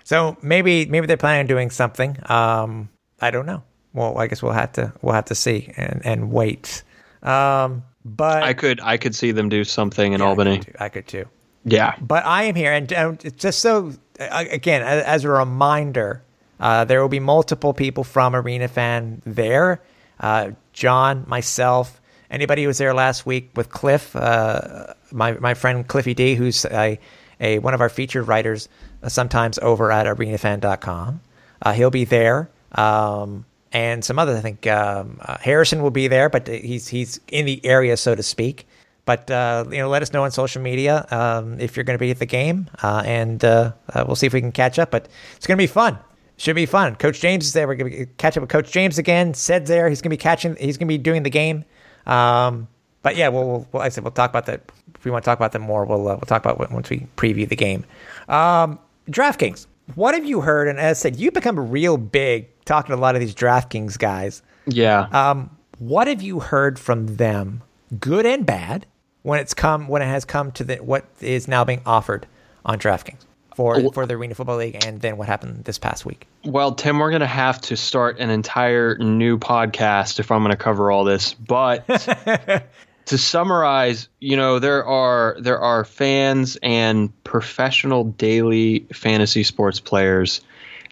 So maybe maybe they're planning on doing something. Um, I don't know. Well, I guess we'll have to we'll have to see and and wait. Um, but I could I could see them do something in Yeah, I Albany. could too. I could too. Yeah. But I am here, and uh, just so again, as a reminder, uh, there will be multiple people from Arena Fan there. Uh, John, myself, anybody who was there last week with Cliff, uh, my my friend Cliffy D, who's a, a one of our featured writers, uh, sometimes over at ArenaFan.com. Uh, he'll be there. Um, and some other, I think um, uh, Harrison will be there, but he's he's in the area, so to speak. But uh, you know, let us know on social media um, if you're going to be at the game, uh, and uh, uh, we'll see if we can catch up. But it's going to be fun. Should be fun. Coach James is there. We're going to catch up with Coach James again. Sed's there. He's going to be catching. He's going to be doing the game. Um, but yeah, we'll, we'll, like I said, we'll talk about that. If we want to talk about that more, we'll uh, we'll talk about it once we preview the game. Um, DraftKings. What have you heard? And as I said, you've become real big talking to a lot of these DraftKings guys. Yeah. Um, what have you heard from them, good and bad, when it's come when it has come to the what is now being offered on DraftKings? for for the Arena Football League, and then what happened this past week. Well, Tim, we're going to have to start an entire new podcast if I'm going to cover all this. But to summarize, you know, there are there are fans and professional daily fantasy sports players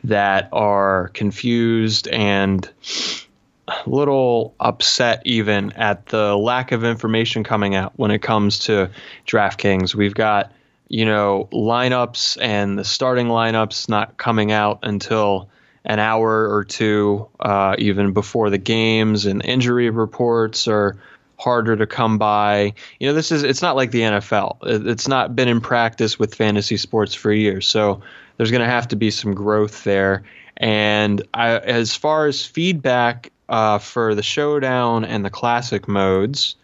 that are confused and a little upset even at the lack of information coming out when it comes to DraftKings. We've got you know, lineups and the starting lineups not coming out until an hour or two, uh, even before the games, and injury reports are harder to come by. You know, this is it's not like the NFL. It's not been in practice with fantasy sports for years, so there's going to have to be some growth there. And I, as far as feedback uh, for the showdown and the classic modes,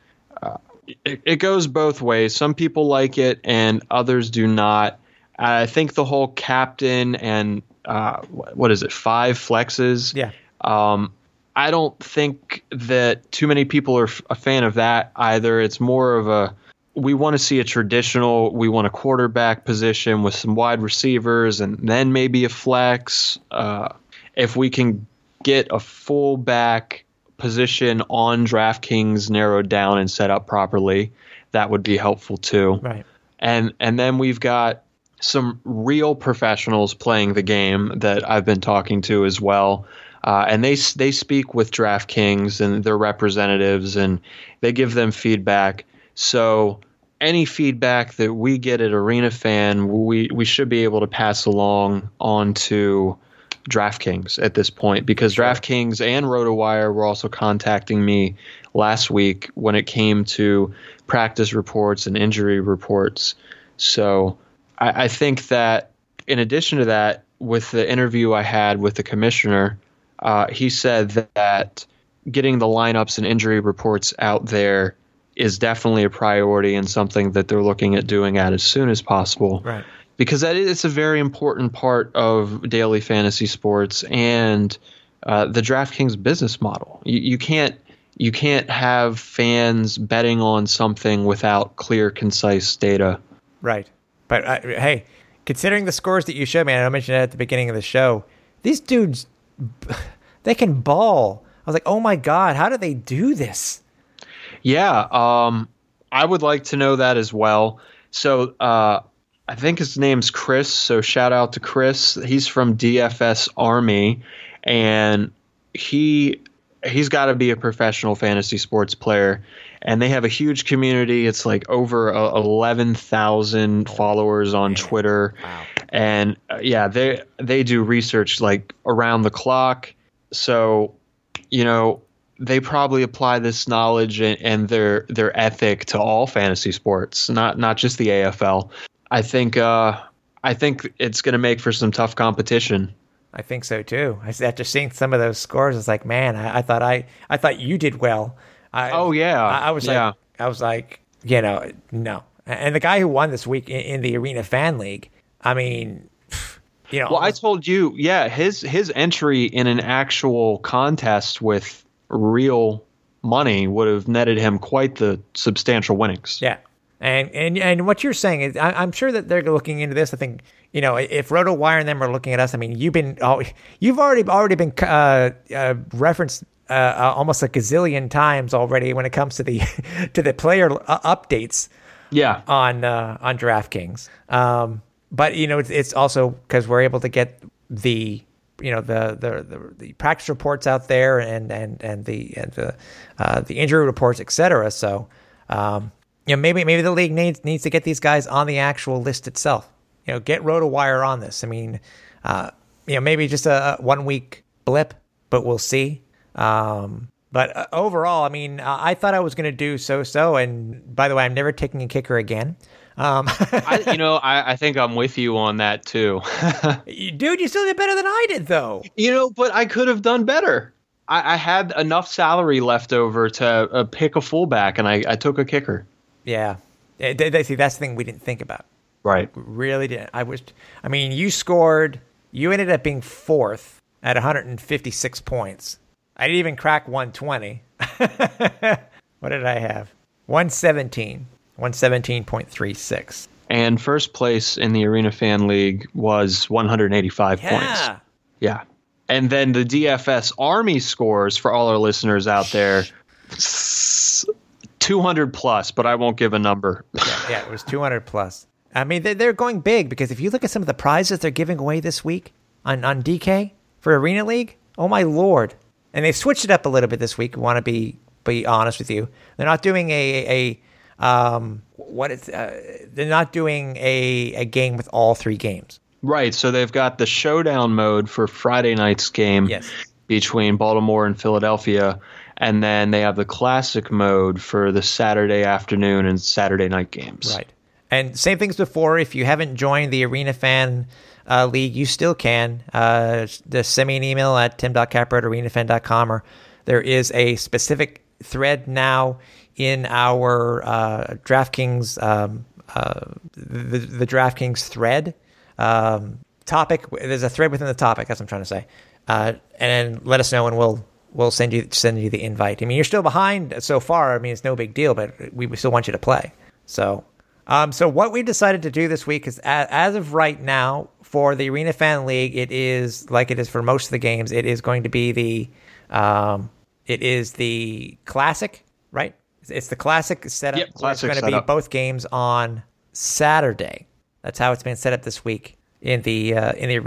it, it goes both ways. Some people like it and others do not. I think the whole captain and uh, what is it, five flexes? Yeah. Um, I don't think that too many people are a fan of that either. It's more of a we want to see a traditional, we want a quarterback position with some wide receivers and then maybe a flex. Uh, if we can get a fullback position on DraftKings narrowed down and set up properly, that would be helpful too. Right. And and then we've got some real professionals playing the game that I've been talking to as well. Uh, and they they speak with DraftKings and their representatives, and they give them feedback. So any feedback that we get at Arena Fan, we we should be able to pass along on to DraftKings at this point because sure. DraftKings and RotoWire were also contacting me last week when it came to practice reports and injury reports. So I, I think that in addition to that, with the interview I had with the commissioner, uh, he said that getting the lineups and injury reports out there is definitely a priority and something that they're looking at doing at as soon as possible. Right because that is it's a very important part of daily fantasy sports and uh, the DraftKings business model. You, you can't you can't have fans betting on something without clear, concise data. Right, but uh, hey, considering the scores that you showed me, and I mentioned it at the beginning of the show, these dudes they can ball. I was like, oh my god, how do they do this? Yeah, um, I would like to know that as well. So uh, I think his name's Chris. So shout out to Chris. He's from DFS Army, and he he's got to be a professional fantasy sports player. And they have a huge community. It's like over uh, eleven thousand followers on Twitter, wow. and uh, yeah, they they do research like around the clock. So, you know, they probably apply this knowledge and, and, their their ethic to all fantasy sports, not not just the AFL. I think uh, I think it's going to make for some tough competition. I think so too. After seeing some of those scores, it's like, man, I, I thought I I thought you did well. I, oh yeah, I, I was yeah. like, I was like, you know, no. And the guy who won this week in, in the Arena Fan League, I mean, you know. Well, almost, I told you, yeah, his his entry in an actual contest with real money would have netted him quite the substantial winnings. Yeah, and and and what you're saying is, I, am sure that they're looking into this. I think you know if RotoWire and them are looking at us. I mean, you've been you've already already been uh, uh, referenced uh, uh, almost a gazillion times already when it comes to the to the player uh, updates. Yeah, on uh, on DraftKings. Um, but you know, it's, it's also because we're able to get the you know the, the the, the practice reports out there and and and the and the uh, the injury reports, etc. So um, you know, maybe maybe the league needs needs to get these guys on the actual list itself. You know, get RotoWire on this. I mean, uh, you know, maybe just a, one week blip, but we'll see. Um, but uh, overall, I mean, I thought I was going to do so so. And by the way, I'm never taking a kicker again. Um, I, you know, I, I, think I'm with you on that too. Dude, you still did better than I did, though. You know, but I could have done better. I, I had enough salary left over to uh, pick a fullback, and I, I took a kicker. Yeah. They, they, see, that's the thing we didn't think about. Right. Really didn't. I was. I mean, you scored. You ended up being fourth at 156 points. I didn't even crack 120. what did I have? 117. 117.36. And first place in the Arena Fan League was 185 Yeah. points. Yeah. Yeah. And then the DFS Army scores for all our listeners out there 200 plus, but I won't give a number. Yeah, yeah, it was 200 plus. I mean, they're, they're going big because if you look at some of the prizes they're giving away this week on, on DK for Arena League, oh my lord. And they've switched it up a little bit this week. Want to be be honest with you. They're not doing a a um what is uh, they're not doing a a game with all three games. Right. So they've got the showdown mode for Friday night's game Yes. between Baltimore and Philadelphia. And then they have the classic mode for the Saturday afternoon and Saturday night games. Right. And same things before. If you haven't joined the Arena Fan uh, League, you still can. Uh, just send me an email at tim.capper at arenafan.com or there is a specific thread now in our uh, DraftKings, um, uh, the, the DraftKings thread um, topic. There's a thread within the topic. That's what I'm trying to say. Uh, and then let us know, and we'll we'll send you send you the invite. I mean, you're still behind so far. I mean, it's no big deal, but we still want you to play. So, um, so what we decided to do this week is, as, as of right now, for the Arena Fan League, it is like it is for most of the games. It is going to be the, um, it is the classic, right? It's the classic setup. Yep, classic It's going to be both games on Saturday. That's how it's been set up this week in the uh, in the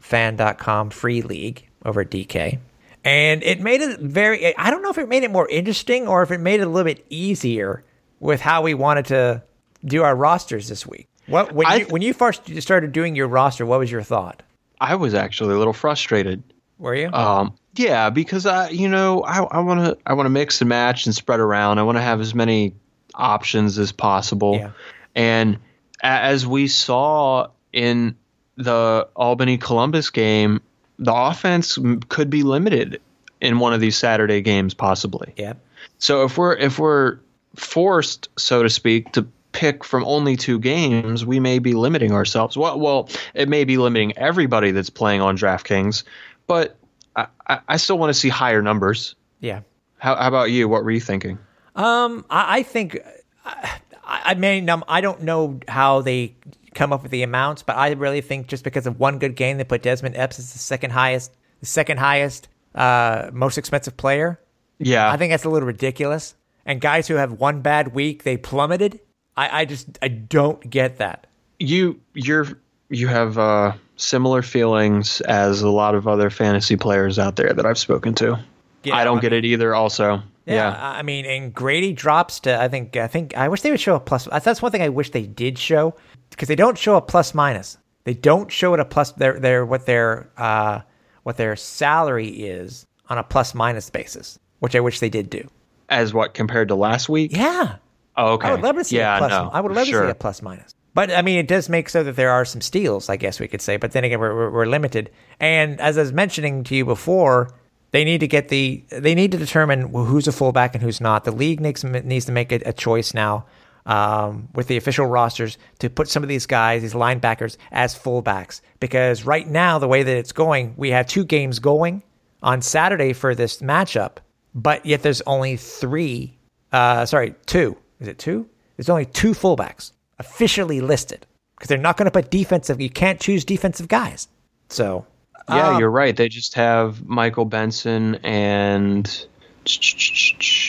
arenafan.com free league over at DK. And it made it very I don't know if it made it more interesting or if it made it a little bit easier with how we wanted to do our rosters this week. What when I- you when you first started doing your roster, what was your thought? I was actually a little frustrated. Were you? Um, yeah, because I, you know, I want to, I want to mix and match and spread around. I want to have as many options as possible. Yeah. And as we saw in the Albany Columbus game, the offense could be limited in one of these Saturday games, possibly. yeah. So if we're if we're forced, so to speak, to pick from only two games, we may be limiting ourselves. Well, well, it may be limiting everybody that's playing on DraftKings, but I, I, still want to see higher numbers. Yeah. How, how about you? What were you thinking? Um, I, I think I, I mean um, I don't know how they come up with the amounts, but I really think just because of one good game, they put Desmond Epps as the second highest, the second highest, uh, most expensive player. Yeah, I think that's a little ridiculous. And guys who have one bad week, they plummeted. I, I just I don't get that. you you're you have uh, similar feelings as a lot of other fantasy players out there that I've spoken to. Yeah, I don't I get it either. Also, Yeah, yeah. I I mean, and Grady drops to I think I think I wish they would show a plus. That's one thing I wish they did show because they don't show a plus minus. They don't show it a plus. Their their what their uh what their salary is on a plus minus basis, which I wish they did do. As what compared to last week? Yeah, Oh, okay. I would love to see yeah, a plus. no, I would love sure. to see a plus minus. But I mean, it does make so that there are some steals, I guess we could say. But then again, we're, we're, limited. And as I was mentioning to you before, they need to get the they need to determine who's a fullback and who's not. The league needs needs to make a, a choice now um, with the official rosters to put some of these guys, these linebackers, as fullbacks. Because right now, the way that it's going, we have two games going on Saturday for this matchup, but yet there's only three. Uh, sorry, two. Is it two? There's only two fullbacks officially listed because they're not going to put defensive. You can't choose defensive guys. So Yeah, um, you're right. They just have Michael Benson and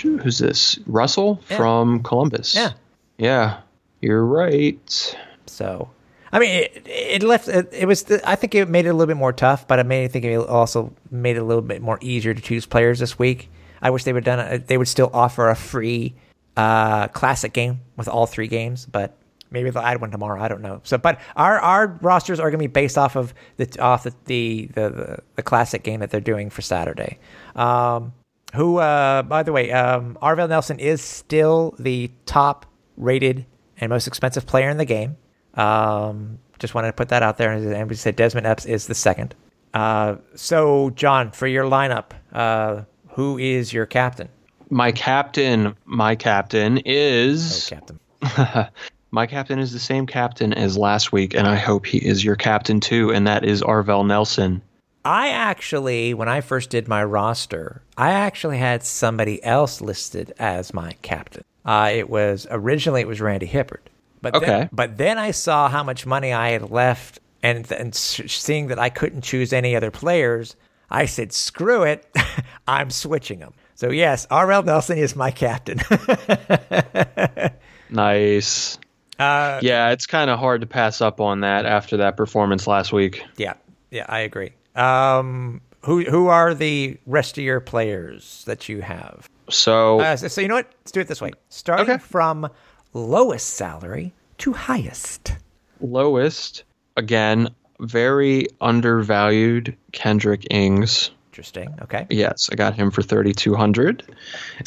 who's this? Russell Yeah. from Columbus. Yeah. Yeah. You're right. So, I mean, it, it left. It, it was. I think it made it a little bit more tough, but I made. I think it also made it a little bit more easier to choose players this week. I wish they would done. it. They would still offer a free uh, classic game with all three games, but maybe they'll add one tomorrow. I don't know. So, but our our rosters are going to be based off of the off the the, the the classic game that they're doing for Saturday. Um, who, uh, by the way, um, Arvell Nelson is still the top rated and most expensive player in the game. Um, just wanted to put that out there. And we said Desmond Epps is the second. Uh, so, John, for your lineup, uh, who is your captain? My captain, my captain Oh, is captain. my captain is the same captain as last week, and I hope he is your captain too, and that is Arvell Nelson. I actually, when I first did my roster, I actually had somebody else listed as my captain. Uh, it was originally it was Randy Hippeard, But Okay. Then, but then I saw how much money I had left, and and seeing that I couldn't choose any other players, I said, "Screw it, I'm switching them." So yes, Arvell Nelson is my captain. Nice. Uh, Yeah, it's kind of hard to pass up on that after that performance last week. yeah, yeah, I agree. Um, who who are the rest of your players that you have? So Uh, so, so you know what? Let's do it this way. Starting Okay. from lowest salary to highest. lowest, again, very undervalued Kendrick Ings. Interesting. Okay. Yes, I got him for 3200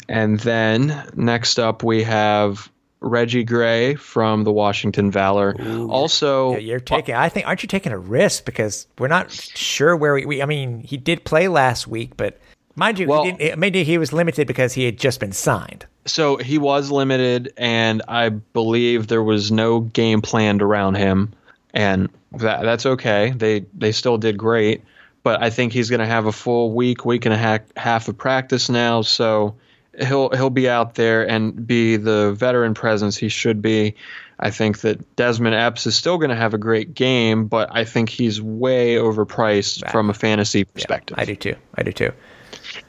And then next up we have Reggie Gray from the Washington Valor. also, Yeah, you're uh, taking. I think. Aren't you taking a risk because we're not sure where we. we I mean, he did play last week, but mind you, Well- he he was limited because he had just been signed. so he was limited, and I believe there was no game planned around him, and that that's okay. They they still did great, but I think he's going to have a full week, week and a half, half of practice now, so he'll he'll be out there and be the veteran presence he should be. I think that Desmond Epps is still going to have a great game, but I think he's way overpriced from a fantasy perspective. I do too. I do too.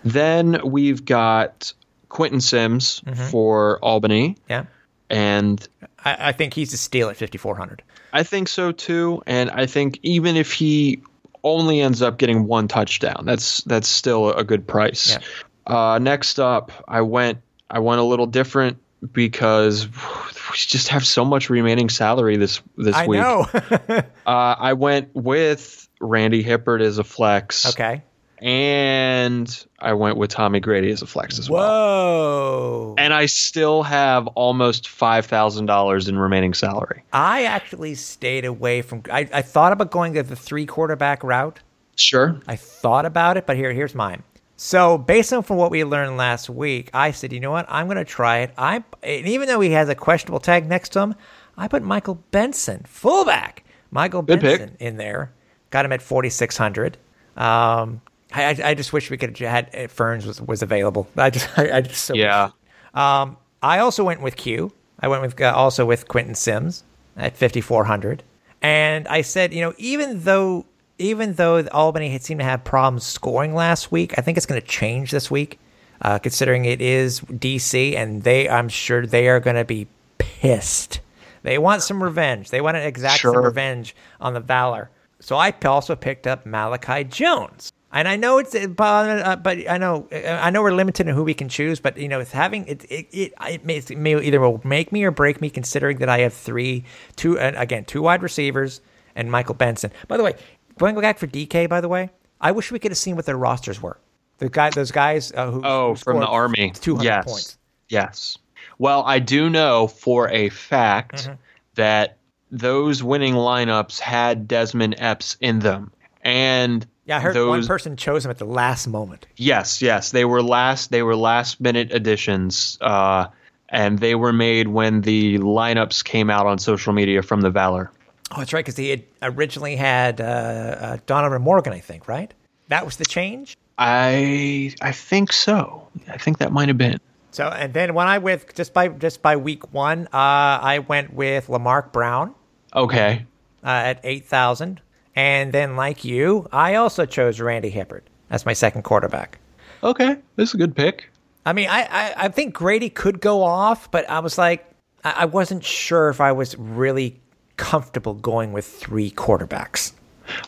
Then we've got Quentin Sims mm-hmm. for Albany, Yeah. and I, I think he's a steal at 5400. I think so too. And I think even if he only ends up getting one touchdown, that's that's still a good price. Uh, next up, I went I went a little different because we just have so much remaining salary this this I week. know. Uh, I went with Randy Hippeard as a flex, okay. and I went with Tommy Grady as a flex as well. Whoa. And I still have almost five thousand dollars in remaining salary. I actually stayed away from. I, I thought about going the three quarterback route. Sure. I thought about it, but here, here's mine. So, based on from what we learned last week, I said, you know what? I'm going to try it. I, and even though he has a questionable tag next to him, I put Michael Benson, fullback, Michael Good pick. Benson in there. Got him at 4,600. Um, I, I, I just wish we could have had uh, Ferns was, was available. I just, I, I just so Yeah. um, I also went with Q. I went with uh, also with Quentin Sims at 5400. And I said, you know, even though even though Albany had seemed to have problems scoring last week, I think it's going to change this week. Uh, considering it is DC and they I'm sure they are going to be pissed. They want some revenge. They want to exact some revenge on the Valor. So I also picked up Malachi Jones. And I know it's, but, uh, but I know, I know we're limited in who we can choose. But you know, it's having it, it, it, it may, it may either will make me or break me. Considering that I have three, two, and again, two wide receivers and Michael Benson. By the way, going back for DK. By the way, I wish we could have seen what their rosters were. The guy, those guys uh, who Oh, who from the army. 200 yes. points. Yes. Well, I do know for a fact Mm-hmm. that those winning lineups had Desmond Epps in them. And Yeah, I heard those, one person chose him at the last moment. Yes, yes, they were last. They were last minute additions, uh, and they were made when the lineups came out on social media from the Valor. Oh, that's right, because he had originally had uh, uh, Donovan Morgan, I think, right? That was the change. I I think so. I think that might have been. So, and then when I with just by just by week one, uh, I went with Lamark Brown Okay. uh, at eight thousand, and then like you, I also chose Randy Hippeard as my second quarterback. Okay, this is a good pick. I mean, I, I, I think Grady could go off, but I was like, I, I wasn't sure if I was really comfortable going with three quarterbacks.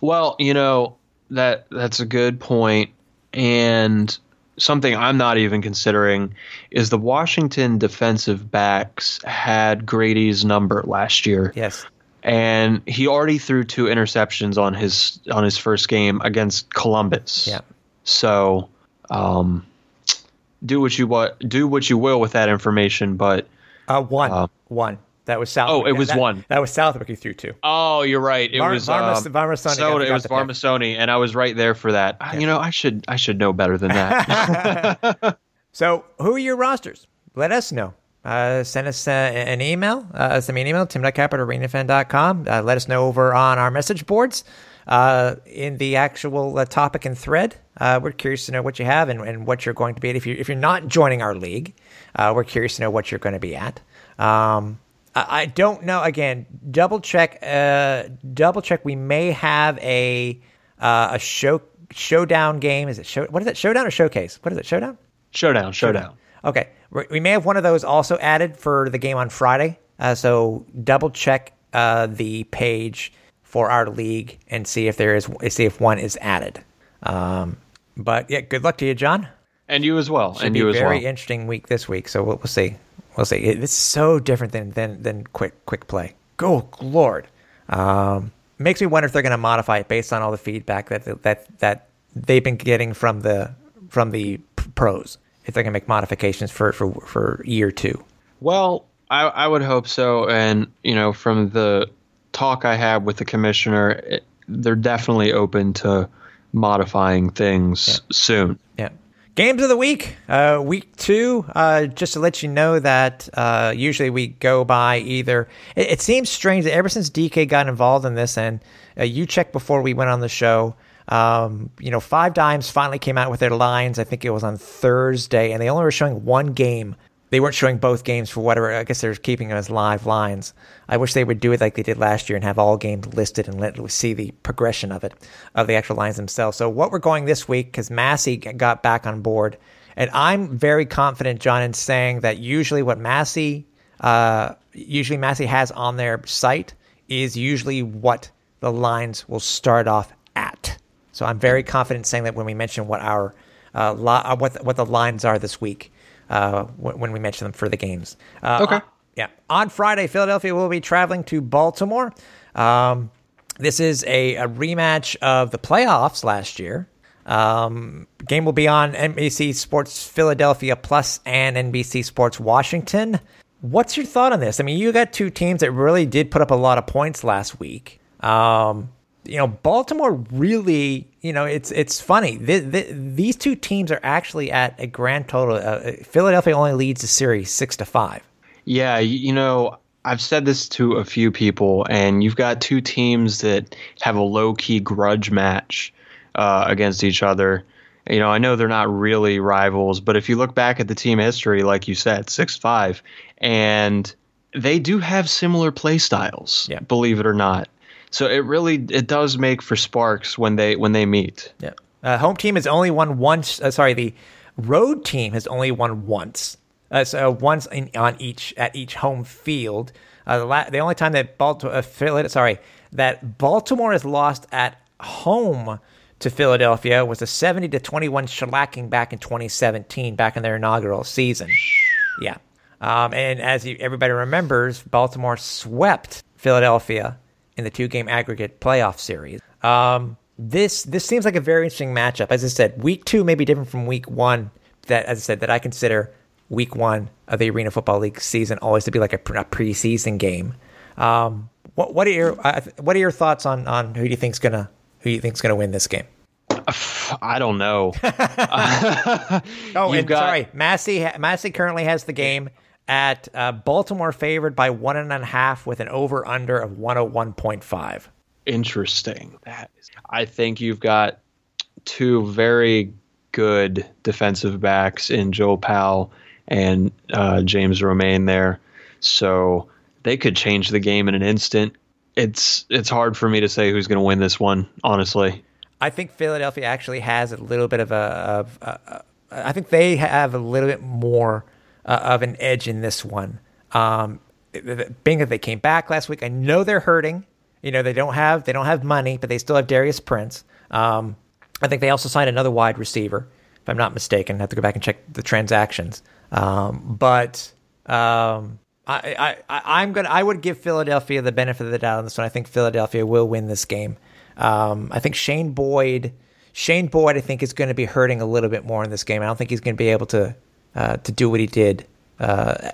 Well, you know that that's a good point, and something I'm not even considering is the Washington defensive backs had Grady's number last year. Yes. and he already threw two interceptions on his on his first game against Columbus. Yeah. So, um, do what you what do what you will with that information, but Uh, one. Uh, one. That was South. Oh, it was That- one. That was Southwick who threw two. oh, you're right. It Var- was Varmas- um, Varmasoni. It was. Varmasoni, and I was right there for that. You know, I should I should know better than that. So, who are your rosters? Let us know. Uh, send us uh, an email. Uh, send me an email, tim.cap at arenafan.com. Uh, let us know over on our message boards uh, in the actual uh, topic and thread. Uh, we're curious to know what you have and, and what you're going to be at. If, you, if you're not joining our league, uh, we're curious to know what you're going to be at. Um, I, don't know. Again, double check. Uh, double check. We may have a uh, a show showdown game. Is it show? What is it? Showdown or showcase? What is it? Showdown. Showdown. Showdown. Okay, we we may have one of those also added for the game on Friday. Uh, so double check uh, the page for our league and see if there is see if one is added. Um, but yeah, good luck to you, John. And you as well. Should and be you a as very well. interesting week this week. So we'll, we'll see. We'll see. It- It's so different than than than quick quick play. Go lord. Um, makes me wonder if they're going to modify it based on all the feedback that that that they've been getting from the from the pros. If they're going to make modifications for for for year two. Well, I, I would hope so. And, you know, from the talk I had with the commissioner, it, they're definitely open to modifying things soon. Games of the week, uh, week two. Uh, just to let you know that uh, usually we go by either. It, it seems strange that ever since DK got involved in this, and uh, you checked before we went on the show. Um, you know, Five Dimes finally came out with their lines. I think it was on Thursday, and they only were showing one game. They weren't showing both games for whatever. I guess they're keeping them as live lines. I wish they would do it like they did last year and have all games listed and let see the progression of it, of the actual lines themselves. So what we're going this week because Massey got back on board, and I'm very confident, John, in saying that usually what Massey, uh, usually Massey has on their site is usually what the lines will start off at. So I'm very confident saying that when we mention what our uh, li- uh, what what the lines are this week uh, when, we mention them for the games. Uh, Okay. on- yeah. On Friday, Philadelphia will be traveling to Baltimore. Um, this is a, a rematch of the playoffs last year. Um, game will be on NBC Sports Philadelphia Plus and NBC Sports Washington. What's your thought on this? I mean, you got two teams that really did put up a lot of points last week. Um, you know, Baltimore really, you know, it's it's funny. Th th these two teams are actually at a grand total. Uh, Philadelphia only leads the series six to five. Yeah, you know, I've said this to a few people, and you've got two teams that have a low key grudge match uh, against each other. You know, I know they're not really rivals, but if you look back at the team history, like you said, 6 5, and they do have similar play styles, Yeah. believe it or not. So it really it does make for sparks when they when they meet. Yeah. Uh, home team has only won once. Uh, sorry, the road team has only won once. Uh, so once in, on each at each home field. Uh, the, la- the only time that Baltimore, uh, sorry, that Baltimore has lost at home to Philadelphia was a seventy to twenty one shellacking back in twenty seventeen, back in their inaugural season. Yeah. Um, and as you, everybody remembers, Baltimore swept Philadelphia in the two game aggregate playoff series. Um, this this seems like a very interesting matchup. As I said, week two may be different from week one. That, as I said, that I consider week one of the Arena Football League season always to be like a, pre- a preseason game. Um, what what are your uh, what are your thoughts on on who do you think's gonna who do you think's gonna win this game? I don't know. Oh, and got- sorry, Massey. Massey currently has the game at uh, Baltimore favored by one and a half with an over under of one hundred one point five. Interesting. That is, I think you've got two very good defensive backs in Joe Powell and uh, James Romain there, so they could change the game in an instant. It's it's hard for me to say who's going to win this one, honestly. I think Philadelphia actually has a little bit of a. Of, uh, uh, think they have a little bit more uh, of an edge in this one. Um, being that they came back last week, I know they're hurting. You know they don't have they don't have money, but they still have Darius Prince. Um, I think they also signed another wide receiver, if I'm not mistaken. I have to go back and check the transactions. Um, but um, I, I, I'm gonna I would give Philadelphia the benefit of the doubt on this one. I think Philadelphia will win this game. Um, I think Shane Boyd, Shane Boyd, I think is going to be hurting a little bit more in this game. I don't think he's going to be able to uh, to do what he did, uh,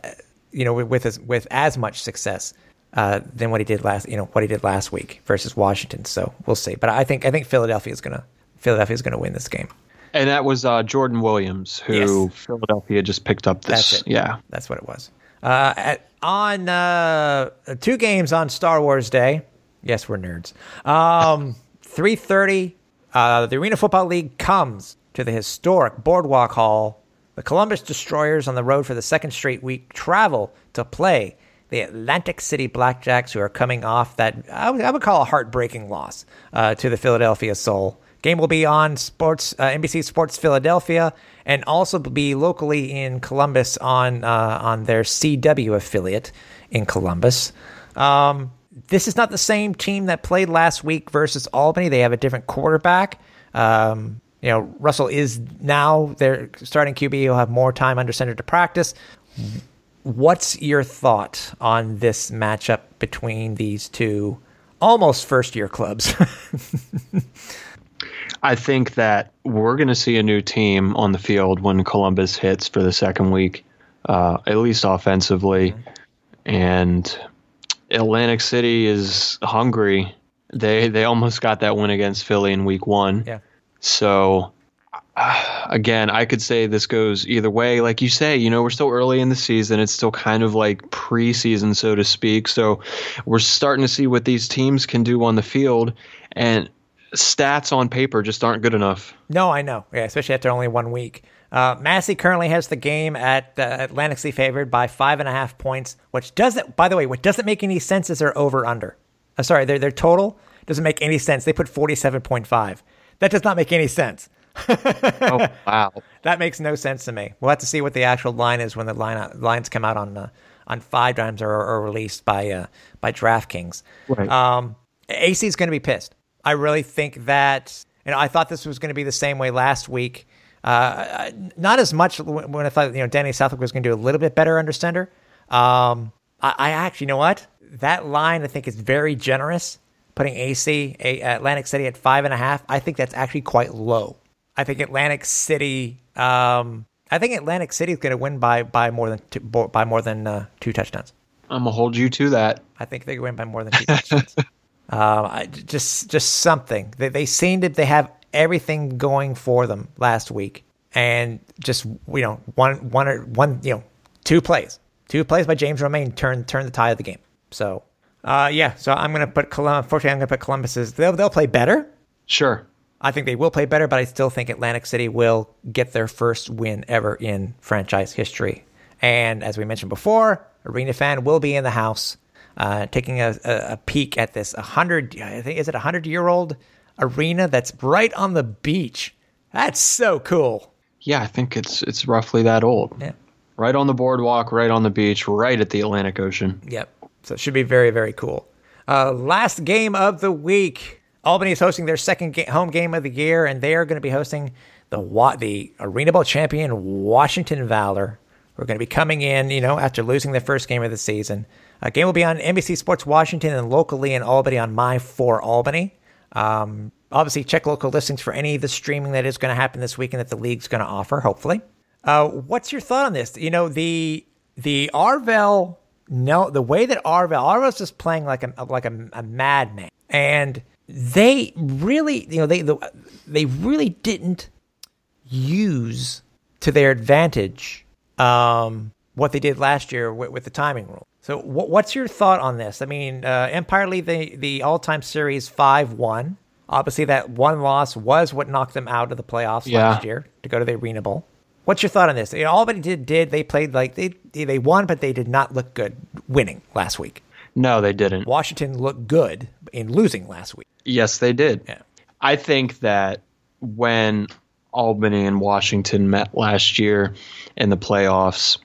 you know, with his, with as much success uh, than what he did last, you know, what he did last week versus Washington. So we'll see. But I think I think Philadelphia is gonna Philadelphia is going to win this game. And that was uh, Jordan Williams, who Yes. Philadelphia just picked up this. That's. Yeah. That's what it was. Uh, at, on uh, two games on Star Wars Day. Yes, we're nerds. Um, Three thirty. Uh, the Arena Football League comes to the historic Boardwalk Hall. The Columbus Destroyers on the road for the second straight week travel to play the Atlantic City Blackjacks, who are coming off that I would, I would call a heartbreaking loss uh, to the Philadelphia Soul. Game will be on Sports uh, NBC Sports Philadelphia and also be locally in Columbus on uh, on their CW affiliate in Columbus. Um, this is not the same team that played last week versus Albany. They have a different quarterback. Um, you know, Russell is now their starting QB. He'll have more time under center to practice. What's your thought on this matchup between these two almost first year clubs? I think that we're going to see a new team on the field when Columbus hits for the second week, uh, at least offensively. Mm-hmm. And Atlantic City is hungry. They they almost got that win against Philly in week one. Yeah. So uh, again, I could say this goes either way. Like you say, you know, we're still early in the season. It's still kind of like preseason, so to speak. So we're starting to see what these teams can do on the field. And stats on paper just aren't good enough. No, I know. Yeah, especially after only one week. Uh, Massey currently has the game at uh, Atlantic City favored by five and a half points, which doesn't, by the way, what doesn't make any sense is their over under. Uh, sorry, their, their total doesn't make any sense. They put 47.5. That does not make any sense. oh, wow. That makes no sense to me. We'll have to see what the actual line is when the line, lines come out on uh, on five times or, or released by uh, by DraftKings. Right. Um, AC is going to be pissed. I really think that, you know, I thought this was going to be the same way last week. Uh, not as much when I thought, you know, Danny Southwick was going to do a little bit better under center. Um, I, I, actually, you know what? That line I think is very generous. Putting AC, a, Atlantic City at five and a half, I think that's actually quite low. I think Atlantic City. Um, I think Atlantic City is going to win by by more than two, by more than uh, two touchdowns. I'm gonna hold you to that. I think they win by more than two touchdowns. Um, I, just just something. They, they seem to they have everything going for them last week, and just you know one one or one you know two plays, two plays by James Romain turn turn the tide of the game. So uh, yeah, so I'm gonna put Columbus. Unfortunately, I'm gonna put Columbus's. They'll they'll play better. Sure. I think they will play better, but I still think Atlantic City will get their first win ever in franchise history. And as we mentioned before, Arena fan will be in the house uh, taking a, a, peek at this 100, I think, is it a 100 year old arena that's right on the beach? That's so cool. Yeah, I think it's it's roughly that old. Yeah. Right on the boardwalk, right on the beach, right at the Atlantic Ocean. Yep. So it should be very, very cool. Uh, last game of the week. Albany is hosting their second ga- home game of the year, and they are going to be hosting the Wa- the Arena Bowl champion Washington Valor. We're going to be coming in, you know, after losing their first game of the season. A game will be on NBC Sports Washington and locally in Albany on My 4 Albany. Um, obviously, check local listings for any of the streaming that is going to happen this weekend that the league's going to offer, hopefully. Uh, what's your thought on this? You know, the the Arvell, no, the way that Arvell, Arvell's just playing like a like a, a madman, and they really, you know, they the, they really didn't use to their advantage um, what they did last year with, with the timing rule. So, what's your thought on this? I mean, uh, Empire lead the, the all time series 5 1. Obviously, that one loss was what knocked them out of the playoffs yeah. last year to go to the Arena Bowl. What's your thought on this? You know, Albany did did they played like they they won, but they did not look good winning last week. No, they didn't. Washington looked good in losing last week. Yes, they did. Yeah. I think that when Albany and Washington met last year in the playoffs,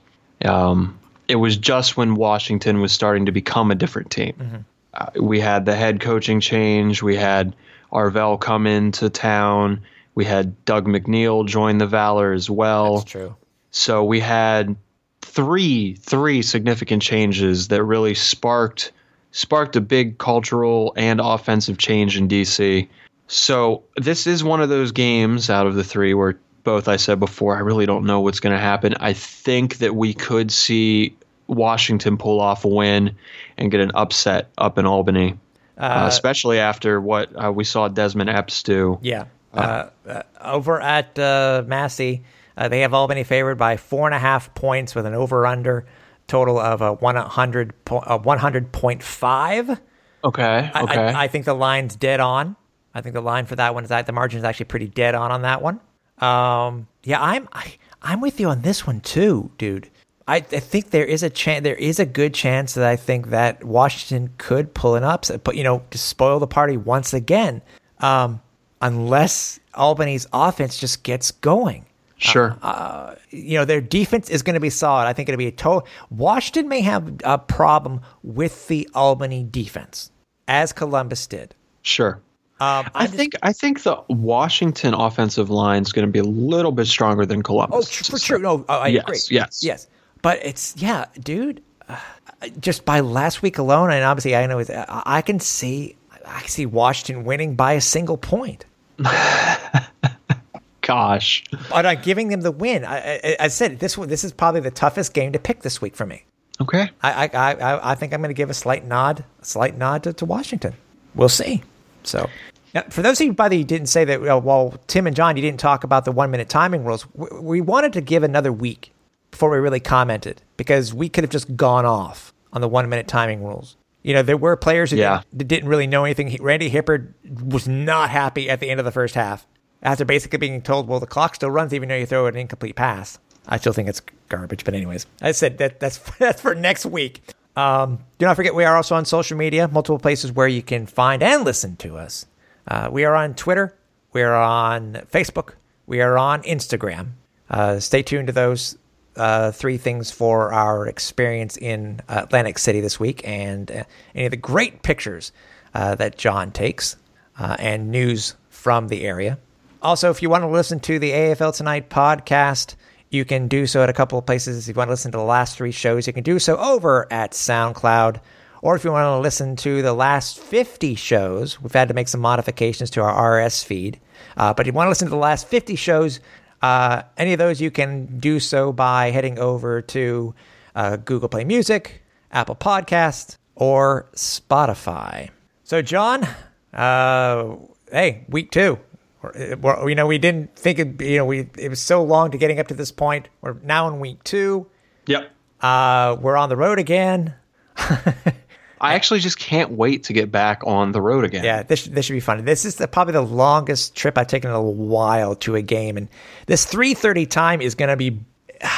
um, it was just when Washington was starting to become a different team. Mm-hmm. Uh, we had the head coaching change. We had Arvell come into town. We had Doug McNeil join the Valor as well. That's true. So we had three three significant changes that really sparked sparked a big cultural and offensive change in DC. So this is one of those games out of the three where both I said before I really don't know what's going to happen. I think that we could see Washington pull off a win and get an upset up in Albany, uh, uh, especially after what uh, we saw Desmond Epps do. Yeah. Uh, uh, over at uh, Massey, they have Albany favored by four and a half points with an over under total of a 100 po- 100.5. Okay. Okay. I, I, I, think the line's dead on. I think the line for that one is that the margin is actually pretty dead on on that one. Um, yeah, I'm I, I'm with you on this one too, dude. I, I think there is a chance. There is a good chance that I think that Washington could pull an upset, but you know, to spoil the party once again, um, unless Albany's offense just gets going. Sure. Uh, you know, their defense is going to be solid. I think it'll be a total. Washington may have a problem with the Albany defense, as Columbus did. Sure. Um, I just, think I think the Washington offensive line is going to be a little bit stronger than Columbus. Oh, for sure. No, I yes, agree. Yes, yes. But it's yeah, dude. Uh, just by last week alone, and obviously I know I can see I can see Washington winning by a single point. Gosh, but I'm giving them the win. I, I, I said this this is probably the toughest game to pick this week for me. Okay, I I I, I think I'm going to give a slight nod, a slight nod to, to Washington. We'll see. So now, for those of you, by the way, didn't say that, well, well, Tim and John, you didn't talk about the one minute timing rules. We, we, wanted to give another week before we really commented because we could have just gone off on the one minute timing rules. You know, there were players who yeah. didn't, didn't, really know anything. Randy Hippeard was not happy at the end of the first half after basically being told, well, the clock still runs even though you throw an incomplete pass. I still think it's garbage, but anyways, I said that that's that's for next week. Um, do not forget we are also on social media, multiple places where you can find and listen to us. Uh, we are on Twitter, we are on Facebook, we are on Instagram. Uh, stay tuned to those uh, three things for our experience in Atlantic City this week and uh, any of the great pictures uh, that John takes uh, and news from the area. Also, if you want to listen to the AFL Tonight podcast, you can do so at a couple of places. If you want to listen to the last three shows, you can do so over at SoundCloud. Or if you want to listen to the last 50 shows, we've had to make some modifications to our RS feed. Uh, but if you want to listen to the last 50 shows, uh, any of those you can do so by heading over to uh, Google Play Music, Apple Podcast, or Spotify. So, John, uh, hey, week two. We're, you know, we didn't think it. You know, we it was so long to getting up to this point. We're now in week two. Yep. Uh, we're on the road again. I actually just can't wait to get back on the road again. Yeah, this this should be fun. This is the, probably the longest trip I've taken in a while to a game, and this three thirty time is going to be.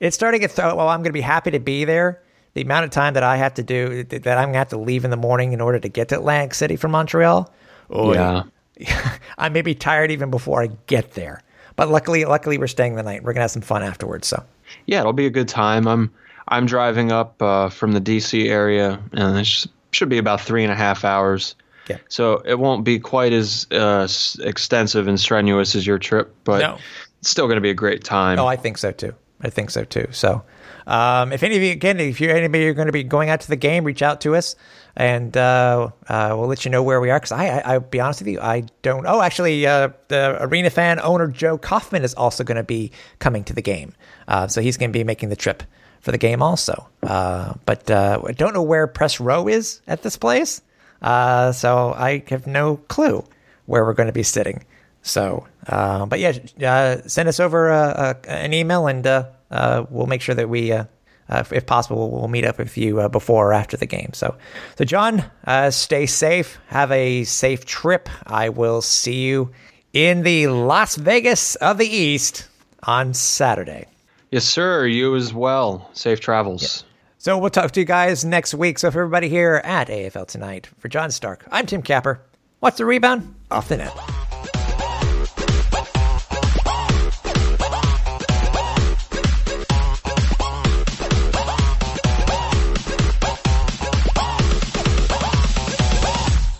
It's starting to throw. Well, I'm going to be happy to be there. The amount of time that I have to do that I'm going to have to leave in the morning in order to get to Atlantic City from Montreal. Oh yeah, I may be tired even before I get there. But luckily, luckily we're staying the night. We're gonna have some fun afterwards. So yeah, it'll be a good time. I'm I'm driving up uh, from the DC area, and it should be about three and a half hours. Yeah. So it won't be quite as uh, extensive and strenuous as your trip, but no. it's still going to be a great time. Oh, I think so too. I think so too. So, um, if any of you, again, if you're anybody you're going to be going out to the game, reach out to us, and uh, uh, we'll let you know where we are. Because I, I, will be honest with you, I don't. Oh, actually, uh, the arena fan owner Joe Kaufman is also going to be coming to the game, uh, so he's going to be making the trip for the game also. Uh, but uh, I don't know where press row is at this place, uh, so I have no clue where we're going to be sitting. So, uh, but yeah, uh, send us over uh, an email and we'll make sure that we. if possible, we'll meet up with you before or after the game. So, so John, stay safe. Have a safe trip. I will see you in the Las Vegas of the East on Saturday. Yes, sir. You as well. Safe travels. Yeah. So we'll talk to you guys next week. So for everybody here at AFL Tonight, for John Stark, I'm Tim Capper. What's the rebound? Off the net.